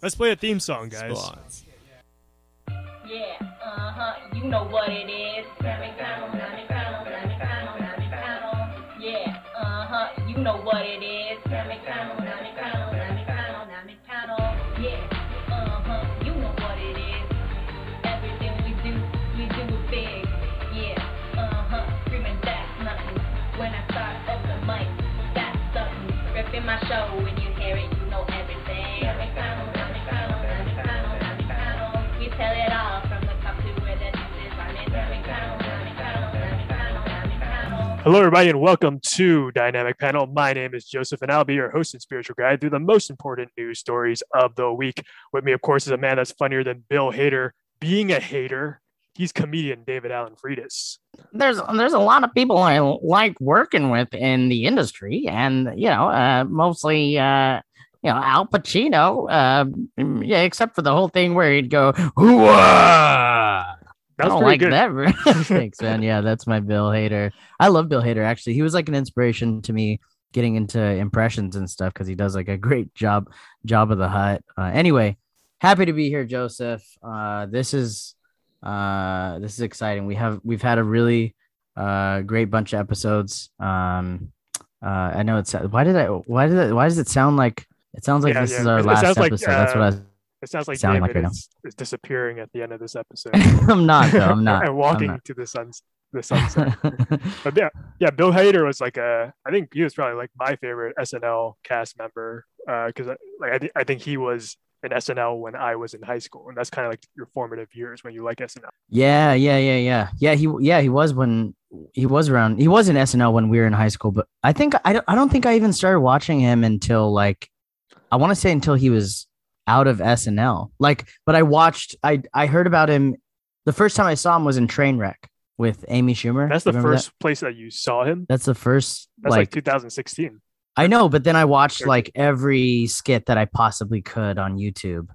Let's play a theme song, guys. Spots. Yeah, uh huh, you know what it is. Yeah, uh huh, you know what it is. Yeah, uh huh, Hello, everybody, and welcome to Dynamic Panel. My name is Joseph, and I'll be your host and spiritual guide through the most important news stories of the week. With me, of course, is a man that's funnier than Bill Hader. Being a hater, he's comedian David Allen Friedis. there's there's a lot of people I like working with in the industry, and you know, uh, mostly uh, you know Al Pacino. Uh, yeah, except for the whole thing where he'd go. I don't like good. that. Thanks, man. Yeah, that's my Bill Hader. I love Bill Hader. Actually, he was like an inspiration to me getting into impressions and stuff because he does like a great job job of the hut. Uh, anyway, happy to be here, Joseph. Uh, this is uh, this is exciting. We have we've had a really uh, great bunch of episodes. Um, uh, I know it's why did I why did it, why does it sound like it sounds like Yeah, this yeah. is our It- last like, episode. That's what I uh, was. It sounds like Sounding David like is, is disappearing at the end of this episode. I'm not though. I'm not. and I'm walking not. to the suns, the sunset. but yeah, yeah, Bill Hader was like a. I think he was probably like my favorite SNL cast member uh, because like I, thi- I think he was in SNL when I was in high school, and that's kind of like your formative years when you like SNL. Yeah, yeah, yeah, yeah, yeah. He, yeah, he was when he was around. He was in SNL when we were in high school, but I think I don't. I don't think I even started watching him until like, I want to say until he was out of SNL. Like, but I watched. I I heard about him. The first time I saw him was in Trainwreck with Amy Schumer. That's the Remember that? first place that you saw him. That's the first. That's like, like 2016. I know, but then I watched like every skit that I possibly could on YouTube.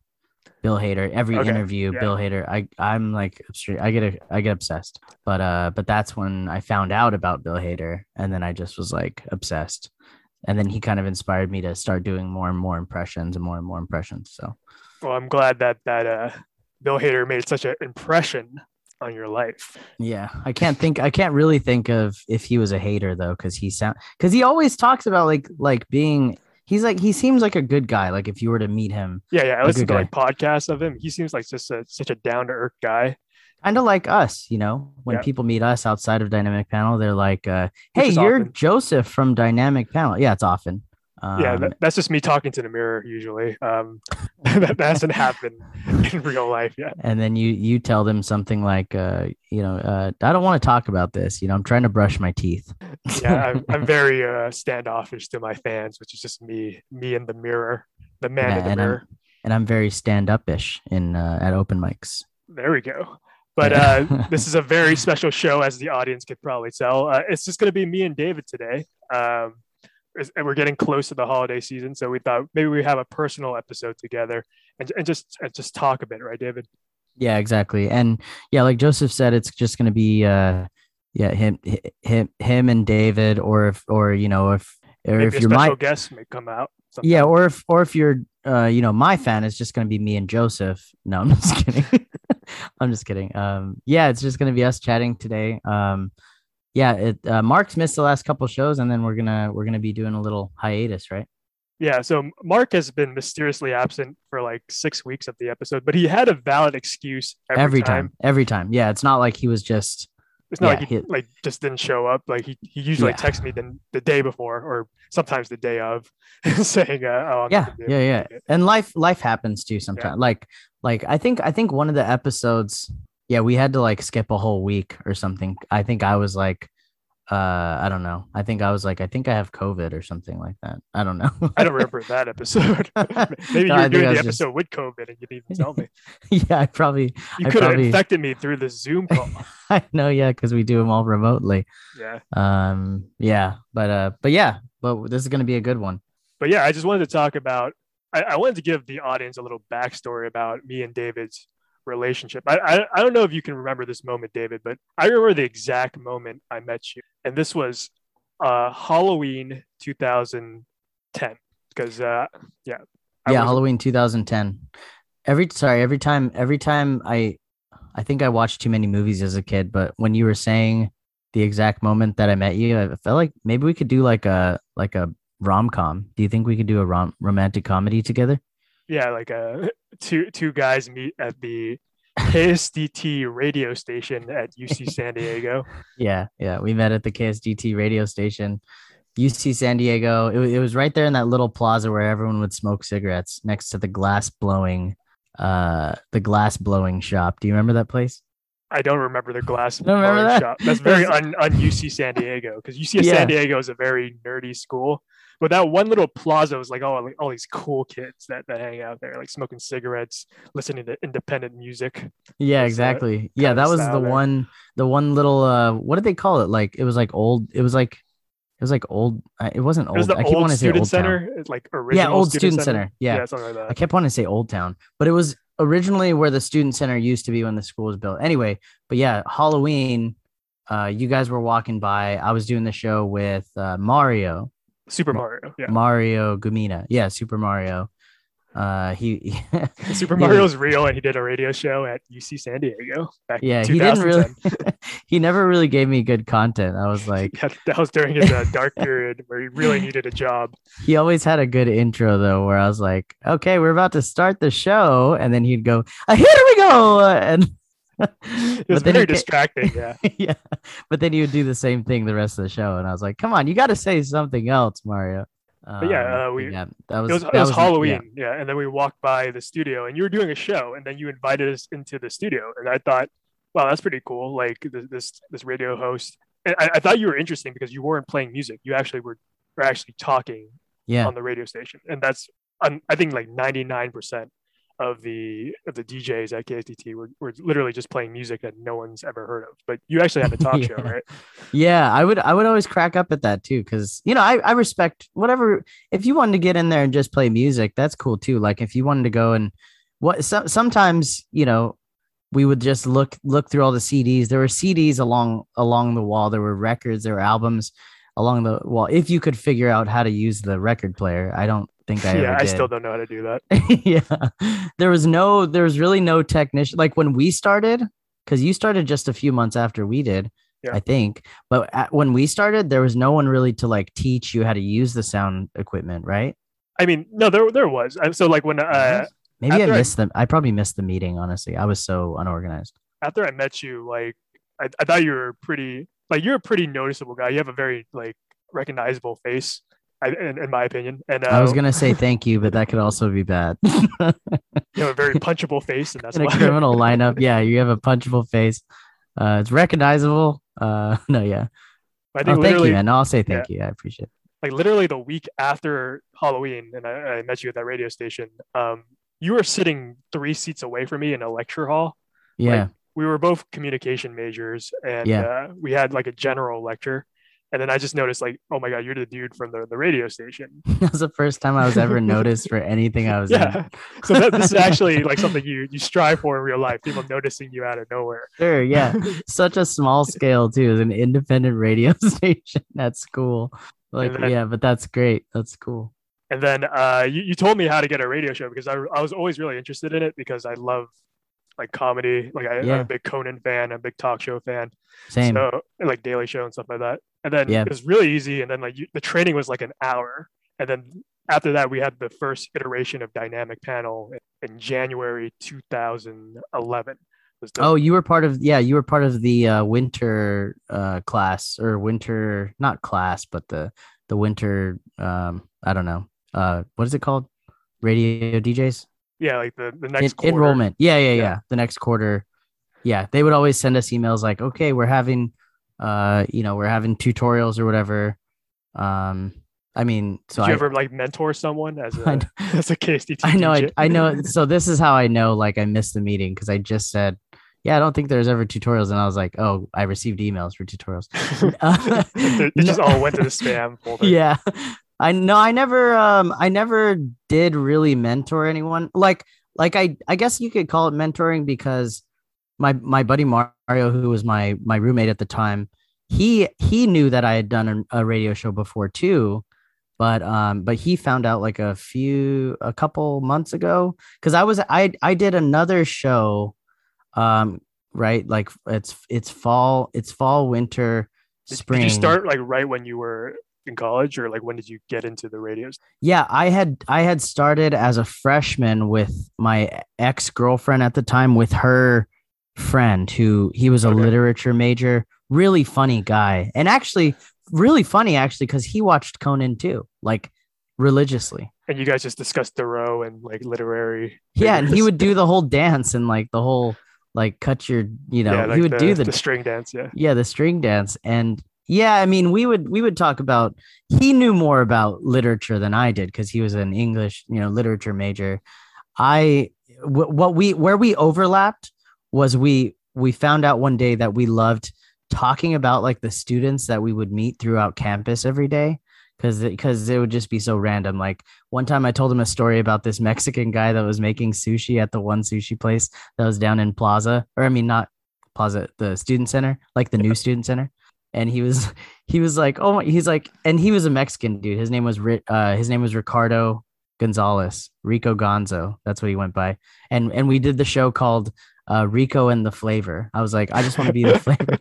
Bill Hader, every Okay, interview, yeah. Bill Hader. I I'm like I get a, I get obsessed. But uh but that's when I found out about Bill Hader and then I just was like obsessed. And then he kind of inspired me to start doing more and more impressions and more and more impressions. So Well, I'm glad that that uh, Bill Hader made such an impression on your life. yeah, I can't think I can't really think of if he was a hater though, because he sound because he always talks about like like being he's like he seems like a good guy. Like if you were to meet him, Yeah, yeah. I A listened to like podcasts of him. He seems like just a, such a down to earth guy. Kind of like us, you know, when Yeah. people meet us outside of Dynamic Panel, they're like, uh, "Hey, you're often. Joseph from Dynamic Panel." Yeah, it's often. Um, yeah, that, that's just me talking to the mirror usually. Um, that, hasn't happened in real life yet. and then you you tell them something like, uh, you know, uh, I don't want to talk about this. You know, I'm trying to brush my teeth. Yeah, I'm, I'm very uh, standoffish to my fans, which is just me, me in the mirror, the man Yeah, in the and I'm- mirror. and I'm very stand up ish in uh, at open mics. There we go. But uh, this is a very special show, as the audience could probably tell. Uh, it's just going to be me and David today. Um, and we're getting close to the holiday season, so we thought maybe we have a personal episode together and, and just and just talk a bit, right, David? Yeah, exactly. And yeah, like Joseph said, it's just gonna be uh, yeah, him, him, him, and David, or if, or you know, if, or Maybe if a you're special my guest may come out. sometime. Yeah, or if or if you're uh you know my fan, it's just gonna be me and Joseph. No, I'm just kidding. I'm just kidding. Um yeah, it's just gonna be us chatting today. Um yeah, it uh, Mark's missed the last couple shows, and then we're gonna we're gonna be doing a little hiatus, right? Yeah, so Mark has been mysteriously absent for like six weeks of the episode, but he had a valid excuse every, Every, time. time. every time. Yeah, it's not like he was just It's not Yeah, like he, he- like just didn't show up. Like he, he usually Yeah. texts me the, the day before or sometimes the day of saying, uh, oh, yeah yeah yeah. And life life happens too sometimes. Like like i think i think one of the episodes yeah we had to like skip a whole week or something. I think i was like uh i don't know i think i was like i think i have covid or something like that i don't know I don't remember that episode. Maybe No, you were doing the was just- episode with COVID and you didn't even tell me. yeah i probably You could have probably- infected me through the Zoom call. i know yeah because we do them all remotely yeah. um yeah but uh but yeah but this is gonna be a good one But yeah, I just wanted to talk about, I, I wanted to give the audience a little backstory about me and David's relationship. I, I, I don't know if you can remember this moment, David, but I remember the exact moment I met you. And this was uh, Halloween 2010. Because, uh, yeah, I yeah, was- Halloween 2010. Every sorry, every time every time I I think I watched too many movies as a kid, but when you were saying the exact moment that I met you, I felt like maybe we could do like a like a rom-com. Do you think we could do a rom- romantic comedy together? Yeah, like uh, two two guys meet at the KSDT radio station at UC San Diego. Yeah, yeah. We met at the KSDT radio station, UC San Diego. It, it was right there in that little plaza where everyone would smoke cigarettes next to the glass blowing uh the glass blowing shop. Do you remember that place? I don't remember the glass blowing that? shop. That's very un, un UC San Diego because UC Yeah. San Diego is a very nerdy school. But that one little plaza was like all, like all these cool kids that, that hang out there, like smoking cigarettes, listening to independent music. Yeah, was, exactly. Yeah, that was the there. one the one little uh what did they call it? Like it was like old it was like it was like old it wasn't It old. was the I keep old wanting to say old Town. center, it's like original Yeah, old student center. Yeah. yeah, something like I kept wanting to say Old Town, but it was originally where the student center used to be when the school was built. Anyway, but yeah, Halloween, uh, you guys were walking by. I was doing the show with uh, Mario, Super Mario, yeah. Mario Gumina. Yeah, Super Mario. Uh, he, Super Mario's real, and he did a radio show at UC San Diego back yeah, in he didn't really. he never really gave me good content. I was like, Yeah, that was during his uh, dark period where he really needed a job. he always had a good intro though, where I was like, okay, we're about to start the show, and then he'd go, "Ah, here we go, and. It was But then very distracting. Yeah, yeah. But then you would do the same thing the rest of the show. And I was like, come on, you got to say something else, Mario. But yeah, Um, uh, we- yeah, that was, it was, that it was yeah. Halloween. Yeah. and then we walked by the studio, and you were doing a show, and then you invited us into the studio, and I thought, wow, that's pretty cool. Like this this, this radio host, and I, I thought you were interesting because you weren't playing music. You actually were were actually talking Yeah. on the radio station, and that's um, I think like ninety nine percent of the of the DJs at KSDT were, were literally just playing music that no one's ever heard of. But you actually have a talk show, right? Yeah, I would I would always crack up at that too cuz you know, I I respect whatever if you wanted to get in there and just play music, that's cool too. Like if you wanted to go and what so, sometimes, you know, we would just look look through all the CDs. There were CDs along along the wall, there were records, there were albums along the wall. If you could figure out how to use the record player, I don't think I yeah, I still don't know how to do that. yeah. There was no there was really no technician like when we started cuz you started just a few months after we did, Yeah. I think. But at, when we started there was no one really to like teach you how to use the sound equipment, right? I mean, no, there there was. So like when uh, Maybe I after I- missed them. I probably missed the meeting, honestly. I was so unorganized. after I met you, like I, I thought you were pretty like you're a pretty noticeable guy. You have a very like recognizable face, I, in, in my opinion. And uh, I was going to say thank you, but that could also be bad. you have a very punchable face, and that's In a why. criminal lineup, yeah, you have a punchable face. Uh, it's recognizable. Uh, no, yeah. I Oh, thank you, man. No, I'll say thank you. I appreciate it. like literally the week after Halloween, and I, I met you at that radio station. Um, you were sitting three seats away from me in a lecture hall. Yeah. We were both communication majors, and Yeah. uh, we had like a general lecture. And then I just noticed, like, oh my god, you're the dude from the, the radio station. that was the first time I was ever noticed for anything I was in. Yeah. So that, this is actually like something you you strive for in real life. People noticing you out of nowhere. Sure, yeah. Such a small scale too, as an independent radio station at school. Like, then- yeah, but that's great. That's cool. And then uh, you, you told me how to get a radio show because I, I was always really interested in it because I love like comedy. Like I, I'm Yeah. a big Conan fan, I'm a big talk show fan. Same. So like Daily Show and stuff like that. And then Yeah. it was really easy. And then like you, the training was like an hour. And then after that, we had the first iteration of Dynamic Panel in January 2011. Oh, you were part of yeah, you were part of the uh, winter uh, class or winter not class, but the the winter um I don't know. Uh what is it called? Radio DJs? Yeah, like the, the En- next quarter. enrollment. Yeah, yeah, yeah, Yeah. The next quarter. Yeah, they would always send us emails like, "Okay, we're having uh, you know, we're having tutorials or whatever." Um I mean, so Did you I, ever like mentor someone as a, know- as a KSDT I know, I, I know. So this is how I know, like, I missed the meeting because I just said, "Yeah, I don't think there's ever tutorials," and I was like, "Oh, I received emails for tutorials." It just all went to the spam folder. yeah, I know. I never, um, I never did really mentor anyone. Like, like I, I guess you could call it mentoring because my my buddy Mario, who was my my roommate at the time, he he knew that I had done a, a radio show before too. but um but he found out like a few a couple months ago because i was i i did another show um right like it's it's fall it's fall winter spring did you start like right when you were in college, or like when did you get into the radios? yeah i had i had started as a freshman with my ex-girlfriend at the time with her friend who he was a Okay. literature major really funny guy and actually really funny actually because he watched conan too like religiously And you guys just discussed Thoreau and like literary. yeah and he would do the whole dance and like the whole like cut your you know yeah, like he would the, do the, the string dance. Yeah. yeah the string dance and yeah i mean we would we would talk about he knew more about literature than i did because he was an english you know literature major. I what we where we overlapped was we we found out one day that we loved talking about like the students that we would meet throughout campus every day because because it would just be so random. Like one time i told him a story about this mexican guy that was making sushi at the one sushi place that was down in plaza or i mean not plaza the student center like the new student center and he was he was like oh my, he's like and he was a mexican dude. His name was uh his name was ricardo gonzalez rico gonzo. That's what he went by. And and we did the show called uh rico and the flavor i was like i just want to be the flavor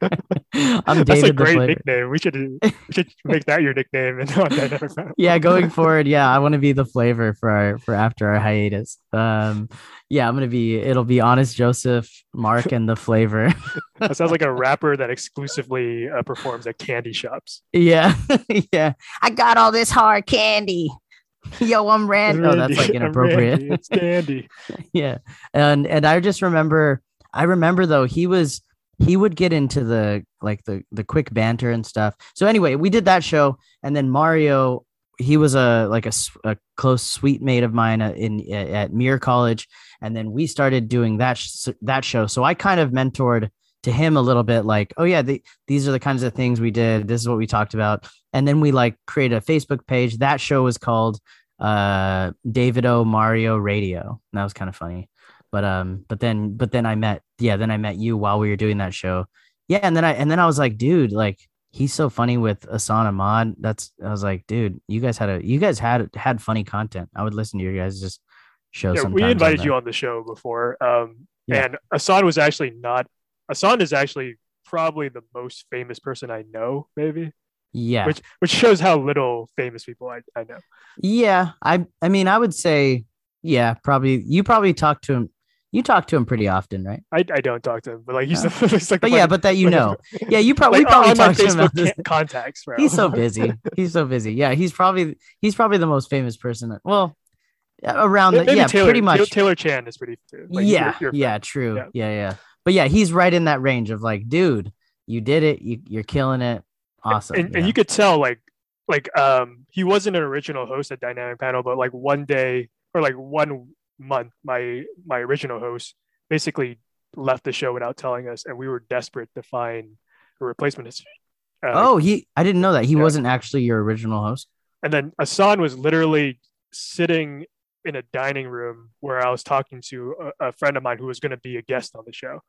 i'm That's a david great nickname. We should we should make that your nickname. And on Dynamic Panel. yeah going forward yeah i want to be the flavor for our for after our hiatus um yeah i'm gonna be it'll be honest joseph mark and the flavor that sounds like a rapper that exclusively uh, performs at candy shops. yeah yeah i got all this hard candy yo i'm rand oh that's like inappropriate. Randy, It's candy. yeah. And and i just remember i remember though he was he would get into the like the the quick banter and stuff. So anyway we did that show and then mario he was a like a, a close sweet mate of mine uh, in at Muir College, and then we started doing that sh- that show. So I kind of mentored to him a little bit, like, oh yeah, the, these are the kinds of things we did. This is what we talked about, and then we like created a Facebook page. That show was called uh David O Mario Radio. And that was kind of funny. But um, but then but then I met yeah, then I met you while we were doing that show. Yeah, and then I and then I was like, dude, like he's so funny with Asana Ahmad. That's I was like, dude, you guys had a you guys had had funny content. I would listen to your guys just show. Yeah, we invited the- you on the show before. Um, Yeah. and Asan was actually not. Asan is actually probably the most famous person I know, maybe, Yeah, which which shows how little famous people I, I know. yeah. I I mean, I would say yeah, probably you probably talk to him. You talk to him pretty often, right? I, I don't talk to him, but like he's, the, oh. he's like, But the yeah, but that you like, know, yeah, you probably like, probably talk to him. About this. contacts, bro. He's so busy. He's so busy. Yeah, he's probably he's probably the most famous person. that- Well, around the yeah, Taylor, pretty much. Taylor Chan is pretty. like, yeah, yeah, true. Yeah. Yeah. yeah, But yeah, he's right in that range of like, dude, you did it. You, you're killing it. Awesome. and, yeah. and you could tell like like um he wasn't an original host at dynamic panel but like one day or like one month my my original host basically left the show without telling us and we were desperate to find a replacement uh, oh, he. I didn't know that he Yeah. wasn't actually your original host. and then Asan was literally sitting in a dining room where I was talking to a, a friend of mine who was going to be a guest on the show.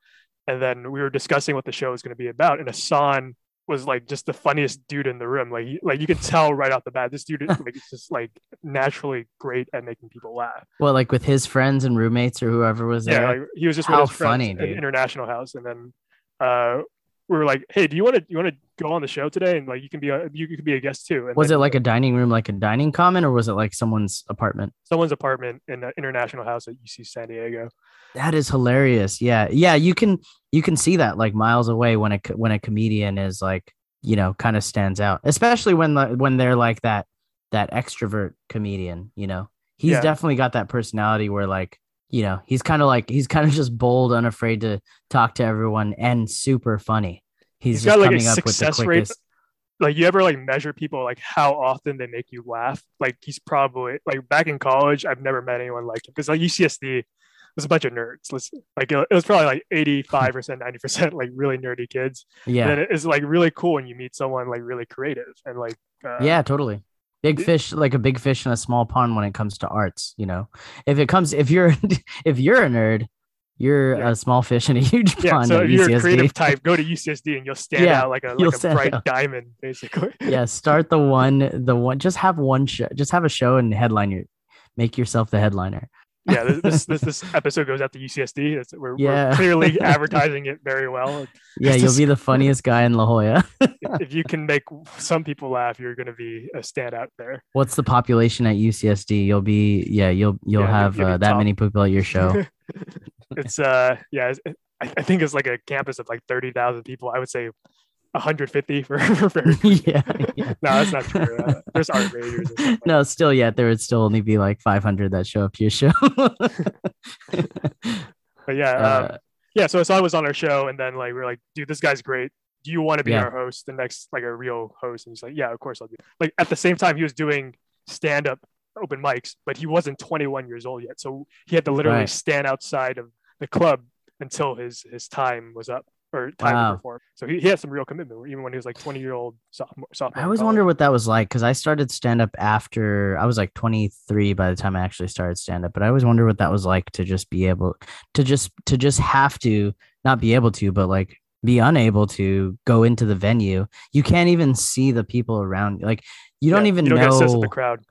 And then we were discussing what the show was going to be about. And Asan was like just the funniest dude in the room. Like, like you can tell right off the bat, this dude is like just like naturally great at making people laugh. Well, like with his friends and roommates or whoever was there. Yeah, like he was just How with his funny, at dude. International House, and then uh, we were like, "Hey, do you want to you want to go on the show today? And like, you can be a, you could be a guest too." And was then it like a dining room, like a dining common, or was it like someone's apartment? someone's apartment in the International House at UC San Diego? That is hilarious. Yeah, yeah. You can you can see that like miles away when a when a comedian is like you know kind of stands out, especially when the when they're like that that extrovert comedian. You know, he's Yeah. definitely got that personality where like you know he's kind of like he's kind of just bold, unafraid to talk to everyone, and super funny. He's, He's just got, like, a coming up with the success rate quickest. like you ever like measure people like how often they make you laugh like he's probably like back in college i've never met anyone like him because like ucsd was a bunch of nerds like it was probably like 85% 90% like really nerdy kids Yeah, and it's like really cool when you meet someone like really creative and like uh, yeah, totally. Big fish, like a big fish in a small pond when it comes to arts. You know, if it comes, if you're, if you're a nerd, you're Yeah. a small fish in a huge Yeah, pond so if you're a creative type, go to UCSD and you'll stand Yeah, out like a like a bright out. diamond, basically. yeah, start the one, the one. Just have one show. Just have a show and headline your. Make yourself the headliner. Yeah, this this, this episode goes out to UCSD. It's, we're, Yeah. we're clearly advertising it very well. Yeah, It's you'll just- be the funniest guy in La Jolla. If, you can make some people laugh, you're going to be a standout there. What's the population at UCSD? You'll be yeah, you'll you'll Yeah, have you'll uh, that top. many people at your show. it's uh yeah, it's, I, I think it's like a campus of like thirty thousand people. I would say 150 for, for very. yeah, yeah. No, that's not true. Uh, there's art stuff like No, still yet there would still only be like 500 that show up to your show. But yeah, um, Uh, yeah. So so I was on our show, and then like we are like, dude, this guy's great. Do you want to be Yeah. our host, the next like a real host? And he's like, yeah, of course I'll do. Like at the same time, he was doing stand up open mics, but he wasn't 21 years old yet, so he had to literally Right. stand outside of the club until his his time was up or time Wow. to perform. So he, he had some real commitment, even when he was like 20 year old sophomore. sophomore I always college. wonder what that was like because I started stand up after I was like 23 by the time I actually started stand up. But I always wonder what that was like to just be able to just to just have to not be able to, but like be unable to go into the venue. You can't even see the people around. you. Like you don't Yeah, even you don't know. get a sense of the crowd.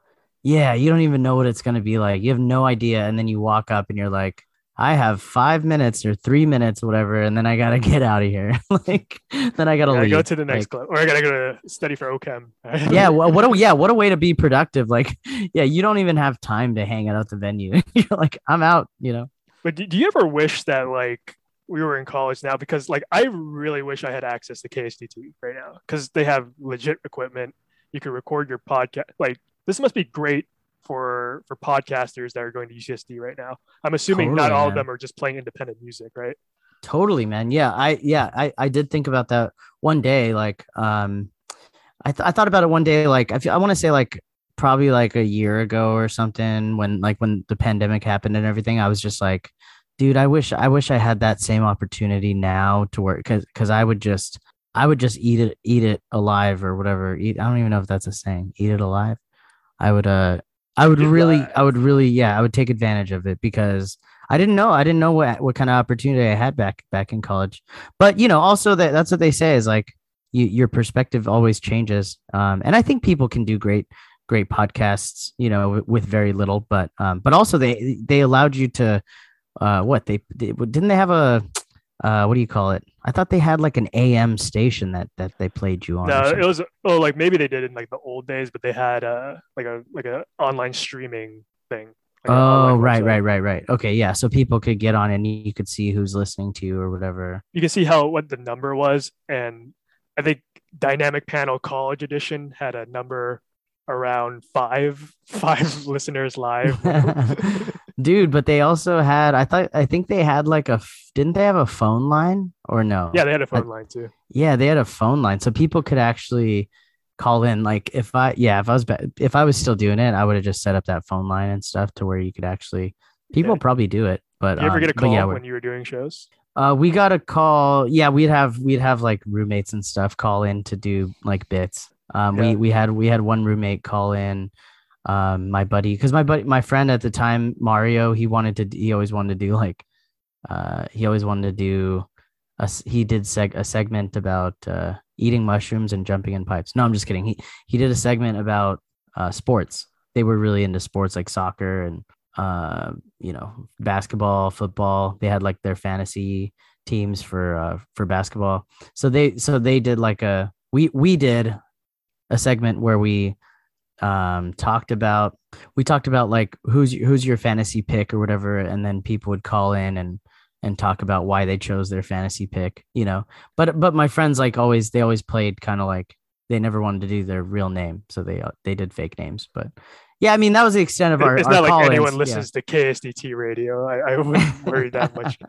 Yeah, you don't even know what it's going to be like. You have no idea. And then you walk up and you're like, I have five minutes or three minutes, whatever. And then I got to get out of here. like, then I got to I leave. go to the next Like, club, or I gotta go to study for OChem. yeah. Well, what a, yeah. What a way to be productive. Like, yeah, you don't even have time to hang out at the venue. you're like, I'm out, you know? But do, do you ever wish that like we were in college now? Because like I really wish I had access to KSDT right now because they have legit equipment. You can record your podcast. Like this must be great for for podcasters that are going to UCSD right now. I'm assuming not Totally, all of them are just playing independent music, right? Totally, man. Yeah, I yeah, I I did think about that one day. Like, um, I th- I thought about it one day. Like, I feel, I want to say like probably like a year ago or something when like when the pandemic happened and everything. I was just like, dude, I wish I wish I had that same opportunity now to work because because I would just I would just eat it eat it alive or whatever. Eat I don't even know if that's a saying. Eat it alive. I would uh I would really. I would really yeah I would take advantage of it because I didn't know. I didn't know what what kind of opportunity I had back back in college. But you know, also that that's what they say is like you, your perspective always changes. Um, and I think people can do great great podcasts, you know, with, with very little. But um, but also they they allowed you to uh, what they, they didn't they have a uh, what do you call it? I thought they had like an AM station that that they played you on. No, it was oh like maybe they did in like the old days, but they had uh like a like a online streaming thing. like Oh, right, website. right, right, right. Okay, yeah. So people could get on and you could see who's listening to you or whatever. you can see how what the number was and i think dynamic panel college edition had a number around five five listeners live Dude, but they also had I thought I think they had like a, didn't they have a phone line or no? yeah they had a phone line too Yeah, they had a phone line so people could actually call in like if I yeah, if I was if I was still doing it, I would have just set up that phone line and stuff to where you could actually people Yeah. probably do it. But you ever um, get a call yeah, when you were doing shows uh, we got a call. Yeah, we'd have we'd have like roommates and stuff call in to do like bits. Um, Yeah. we we had we had one roommate call in. Um, my buddy, because my buddy, my friend at the time, Mario, he wanted to. He always wanted to do like, uh, he always wanted to do. A, he did seg a segment about uh, eating mushrooms and jumping in pipes. No, I'm just kidding. He he did a segment about uh, sports. They were really into sports like soccer and uh, you know, basketball, football. They had like their fantasy teams for uh, for basketball. So they so they did like a we we did a segment where we um talked about we talked about like who's who's your fantasy pick or whatever and then people would call in and and talk about why they chose their fantasy pick you know but but my friends like always they always played kind of like they never wanted to do their real name so they uh, they did fake names but yeah i mean that was the extent of our it's our not like anyone yeah. listens to ksdt radio i, I wouldn't worry that much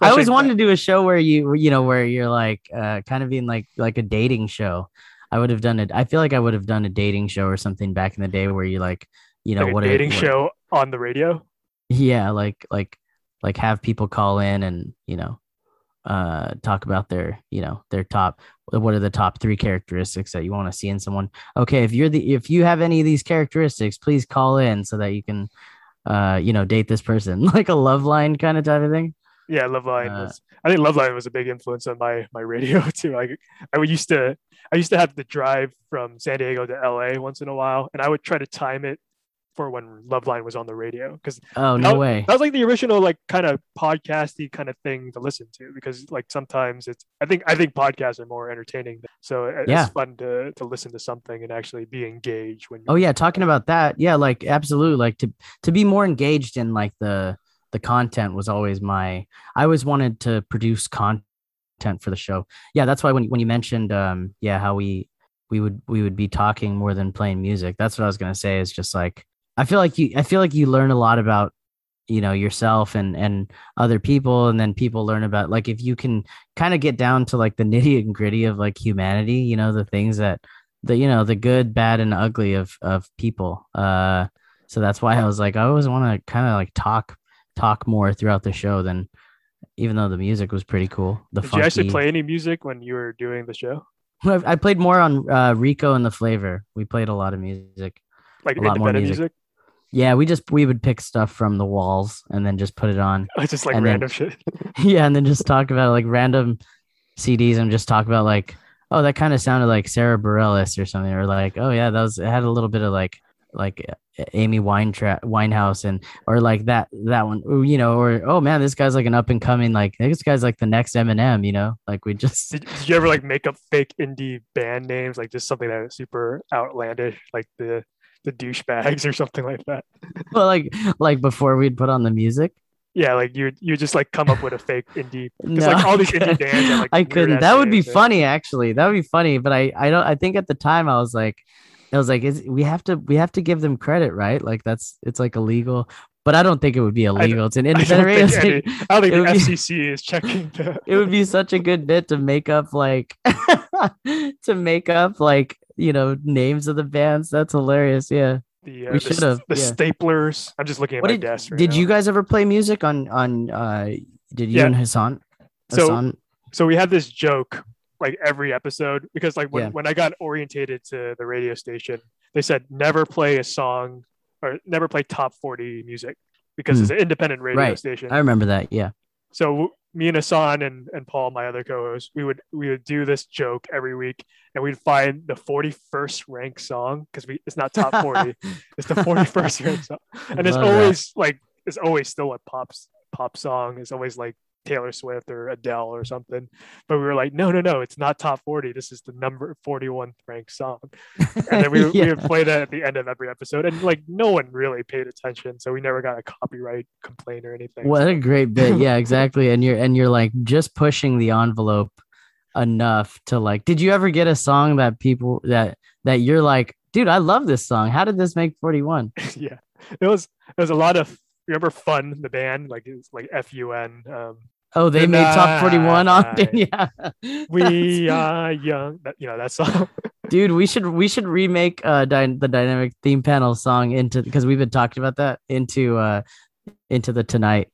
I always wanted to do a show where you you know where you're like uh kind of being like like a dating show. I would have done it. I feel like I would have done a dating show or something back in the day where you like you know like a what dating what- show on the radio? Yeah, like like like have people call in and you know uh talk about their you know their top what are the top three characteristics that you want to see in someone. Okay if you're the if you have any of these characteristics please call in so that you can uh you know date this person. Like a Loveline kind of type of thing Yeah, Loveline Uh, was. I think Loveline was a big influence on my my radio too. Like I would used to, I used to have to drive from San Diego to LA once in a while, and I would try to time it for when Loveline was on the radio because Oh no that- way. that was like the original like kind of podcasty kind of thing to listen to because like sometimes it's I think I think podcasts are more entertaining. So it- Yeah. it's fun to to listen to something and actually be engaged when. Oh yeah, talking about that. Yeah, like absolutely. Like to to be more engaged in like the the content was always my. I always wanted to produce content for the show. Yeah, that's why when when you mentioned um yeah how we we would we would be talking more than playing music. That's what I was gonna say. Is just like I feel like you I feel like you learn a lot about you know yourself and and other people and then people learn about like if you can kind of get down to like the nitty and gritty of like humanity you know the things that the you know the good bad and ugly of of people uh so that's why i was like i always want to kind of like talk talk more throughout the show than even though the music was pretty cool the Did you actually play any music when you were doing the show? I I played more on uh rico and the flavor we played a lot of music Like A lot more music. music? yeah we just we would pick stuff from the walls and then just put it on It's just like And then- random shit. yeah, and then just talk about like random CDs and just talk about like, oh, that kind of sounded like Sara Bareilles or something, or like, oh yeah, that was it had a little bit of like like Amy Winetra- Winehouse and or like that that one, you know, or oh man, this guy's like an up and coming like this guy's like the next Eminem, you know, like we just Did, did you ever like make up fake indie band names, like just something that was super outlandish, like the the douchebags or something like that? well, like like before we'd put on the music. Yeah, like you you just like come up with a fake indie because No, like all these indie bands. Are, like, I couldn't. That would be funny, actually. That would be funny. But I, I don't. I think at the time I was like, I was like, is we have to, we have to give them credit, right? Like that's, it's like illegal. But I don't think it would be illegal. It's an I don't think, any. I don't think the would be- is checking the. It would be such a good bit to make up like, to make up like you know names of the bands. That's hilarious. Yeah. The, uh, We the, should have, the yeah. staplers. I'm just looking at What my did desk. Right did now. you guys ever play music on on? uh Did you Yeah. and Hassan? So- so we had this joke like every episode because like when, Yeah. when I got orientated to the radio station, they said never play a song or never play top 40 music because it's an independent radio Hmm. Right. station. I remember that. Yeah. so me and Hassan and, and Paul, my other co-host, we would we would do this joke every week and we'd find the 41st ranked song because we it's not top 40, it's the 41st ranked song. And it's Love that. always like it's always still a pops pop song. It's always like Taylor Swift or Adele or something. But we were like, no, no, no, it's not top 40. This is the number 41 ranked song. And then we, Yeah. we would play that at the end of every episode. And like no one really paid attention. So we never got a copyright complaint or anything. What So- a great bit. Yeah, exactly. And you're and you're like just pushing the envelope enough to like did you ever get a song that people that that you're like, dude, I love this song. How did this make 41? yeah it was it was a lot of remember fun the band like it's like fun um Oh, they made top 41 on yeah. we are young. You know that song. Dude, we should we should remake uh dy- the dynamic theme panel song into because we've been talking about that into uh into the tonight.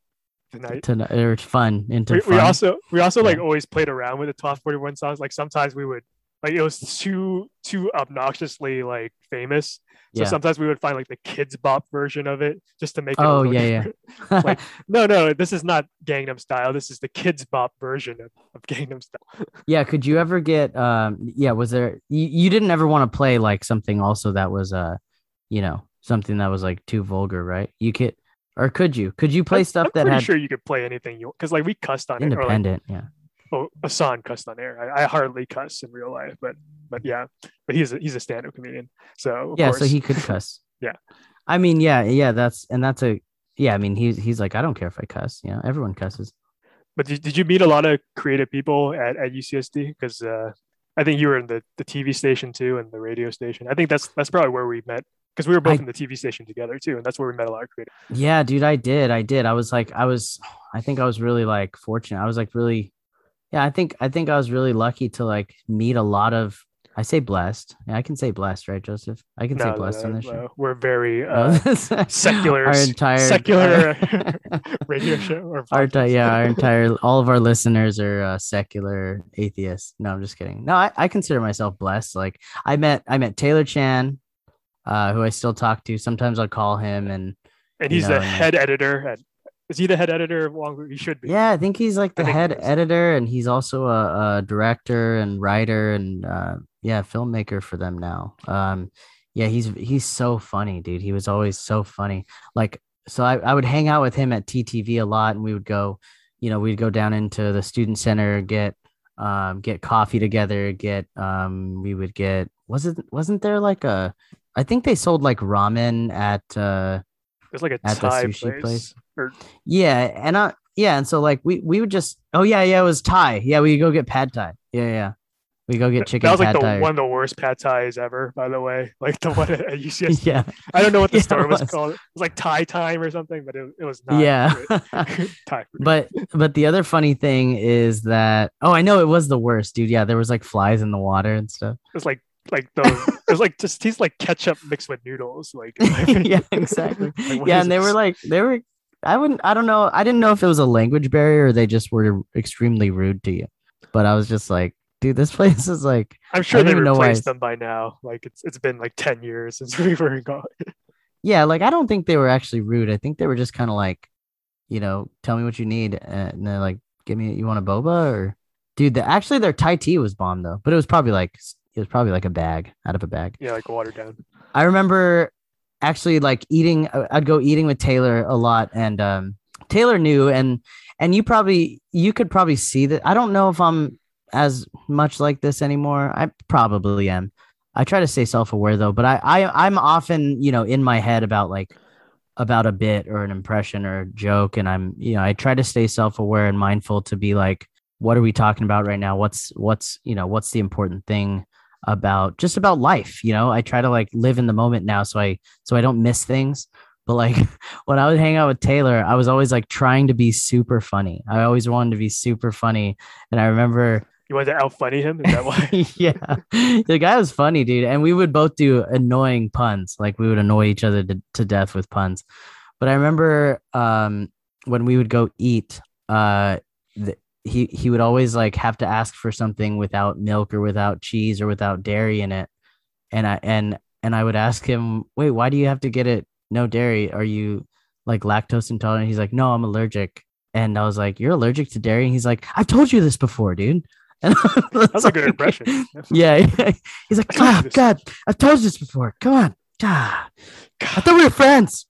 Tonight? Tonight or fun into we, fun. we also we also like always played around with the top 41 songs. Like sometimes we would like it was too too obnoxiously like famous so yeah. sometimes we would find like the Kidz Bop version of it just to make it Oh yeah, yeah. like- no no this is not gangnam style this is the Kidz Bop version of, of gangnam style Yeah, could you ever get um yeah, was there you, you didn't ever want to play like something also that was uh you know, something that was like too vulgar, right? You could or could you? Could you play I'm- stuff I'm that pretty had sure you could play anything you because like we cussed on it or like independent, yeah. Oh, Asan cussed on air. I, I hardly cuss in real life, but but yeah, but he's a, he's a stand-up comedian, so of Yeah, course, so he could cuss. Yeah. I mean, yeah, yeah, that's and that's a yeah, I mean he's he's like, I don't care if I cuss, you know, everyone cusses. But did, did you meet a lot of creative people at, at UCSD? Because uh, I think you were in the, the TV station too and the radio station. I think that's that's probably where we met because we were both I- in the TV station together too, and that's where we met a lot of creative. Yeah, dude, I did. I did. I was like, I was, I think I was really like fortunate. I was like really, yeah, I think, I think I was really lucky to like meet a lot of, I say blessed. Yeah, I can say blessed, right, Joseph? I can say No, no, blessed on no, this show. we're very uh, secular, our entire secular radio show or our yeah, our entire all of our listeners are uh, secular atheists. No, I'm just kidding. No, I, I consider myself blessed. Like I met I met Taylor Chan, uh, who I still talk to. Sometimes I'll call him and and you he's know, the head editor at Is he the head editor of Wong Fu? He should be. Yeah, I think he's like the head he editor, and he's also a, a director and writer and uh, yeah, filmmaker for them now. Um, yeah, he's he's so funny, dude. He was always so funny. Like, so I, I would hang out with him at TTV a lot, and we would go, you know, we'd go down into the student center, get um, get coffee together, get um, we would get was it wasn't there like a I think they sold like ramen at uh It's like a at the Thai sushi place. place. Or Yeah, and I yeah, and so like we we would just oh yeah yeah it was Thai yeah we go get pad Thai yeah yeah we go get chicken that was like the Thai one of the worst pad thais ever, by the way. Like the one at UCS. yeah I don't know what the Yeah, store was, was. called. It was like Thai time or something, but it, it was not. yeah. Thai. but but the other funny thing is that oh I know it was the worst dude yeah there was like flies in the water and stuff It was like like those. it was like just tastes like ketchup mixed with noodles. Like yeah exactly Like, yeah and they were like they were I wouldn't I don't know I didn't know if it was a language barrier or they just were extremely rude to you but I was just like dude this place is like I'm sure they even know why replaced them by now. Like it's it's been like ten years since we were gone. Yeah, like I don't think they were actually rude. I think they were just kind of like, you know, tell me what you need, and they're like, give me, you want a boba or, dude, the actually their Thai tea was bomb though, but it was probably like it was probably like a bag out of a bag. Yeah, like watered down. I remember actually like eating. uh, I'd go eating with Taylor a lot, and um, Taylor knew, and and you probably you could probably see that. I don't know if I'm as much like this anymore. I probably am. I try to stay self-aware though, but I, I I'm often you know in my head about like about a bit or an impression or a joke, and I'm you know I try to stay self-aware and mindful to be like, what are we talking about right now? What's what's you know what's the important thing about just about life you know? I try to like live in the moment now so i so i don't miss things. But like when i would hang out with taylor i was always like trying to be super funny. I always wanted to be super funny. And i remember You wanted to out funny him? Is that why? yeah. The guy was funny dude. And we would both do annoying puns. Like we would annoy each other to, to death with puns. But i remember um when we would go eat uh th- he he would always like have to ask for something without milk or without cheese or without dairy in it and i and and i would ask him wait why do you have to get it no dairy are you like lactose intolerant he's like no i'm allergic and i was like you're allergic to dairy and he's like i've told you this before dude and That's a good impression. yeah, yeah. he's like, oh. God, I've told you this before. Come on, ah, I thought we were friends.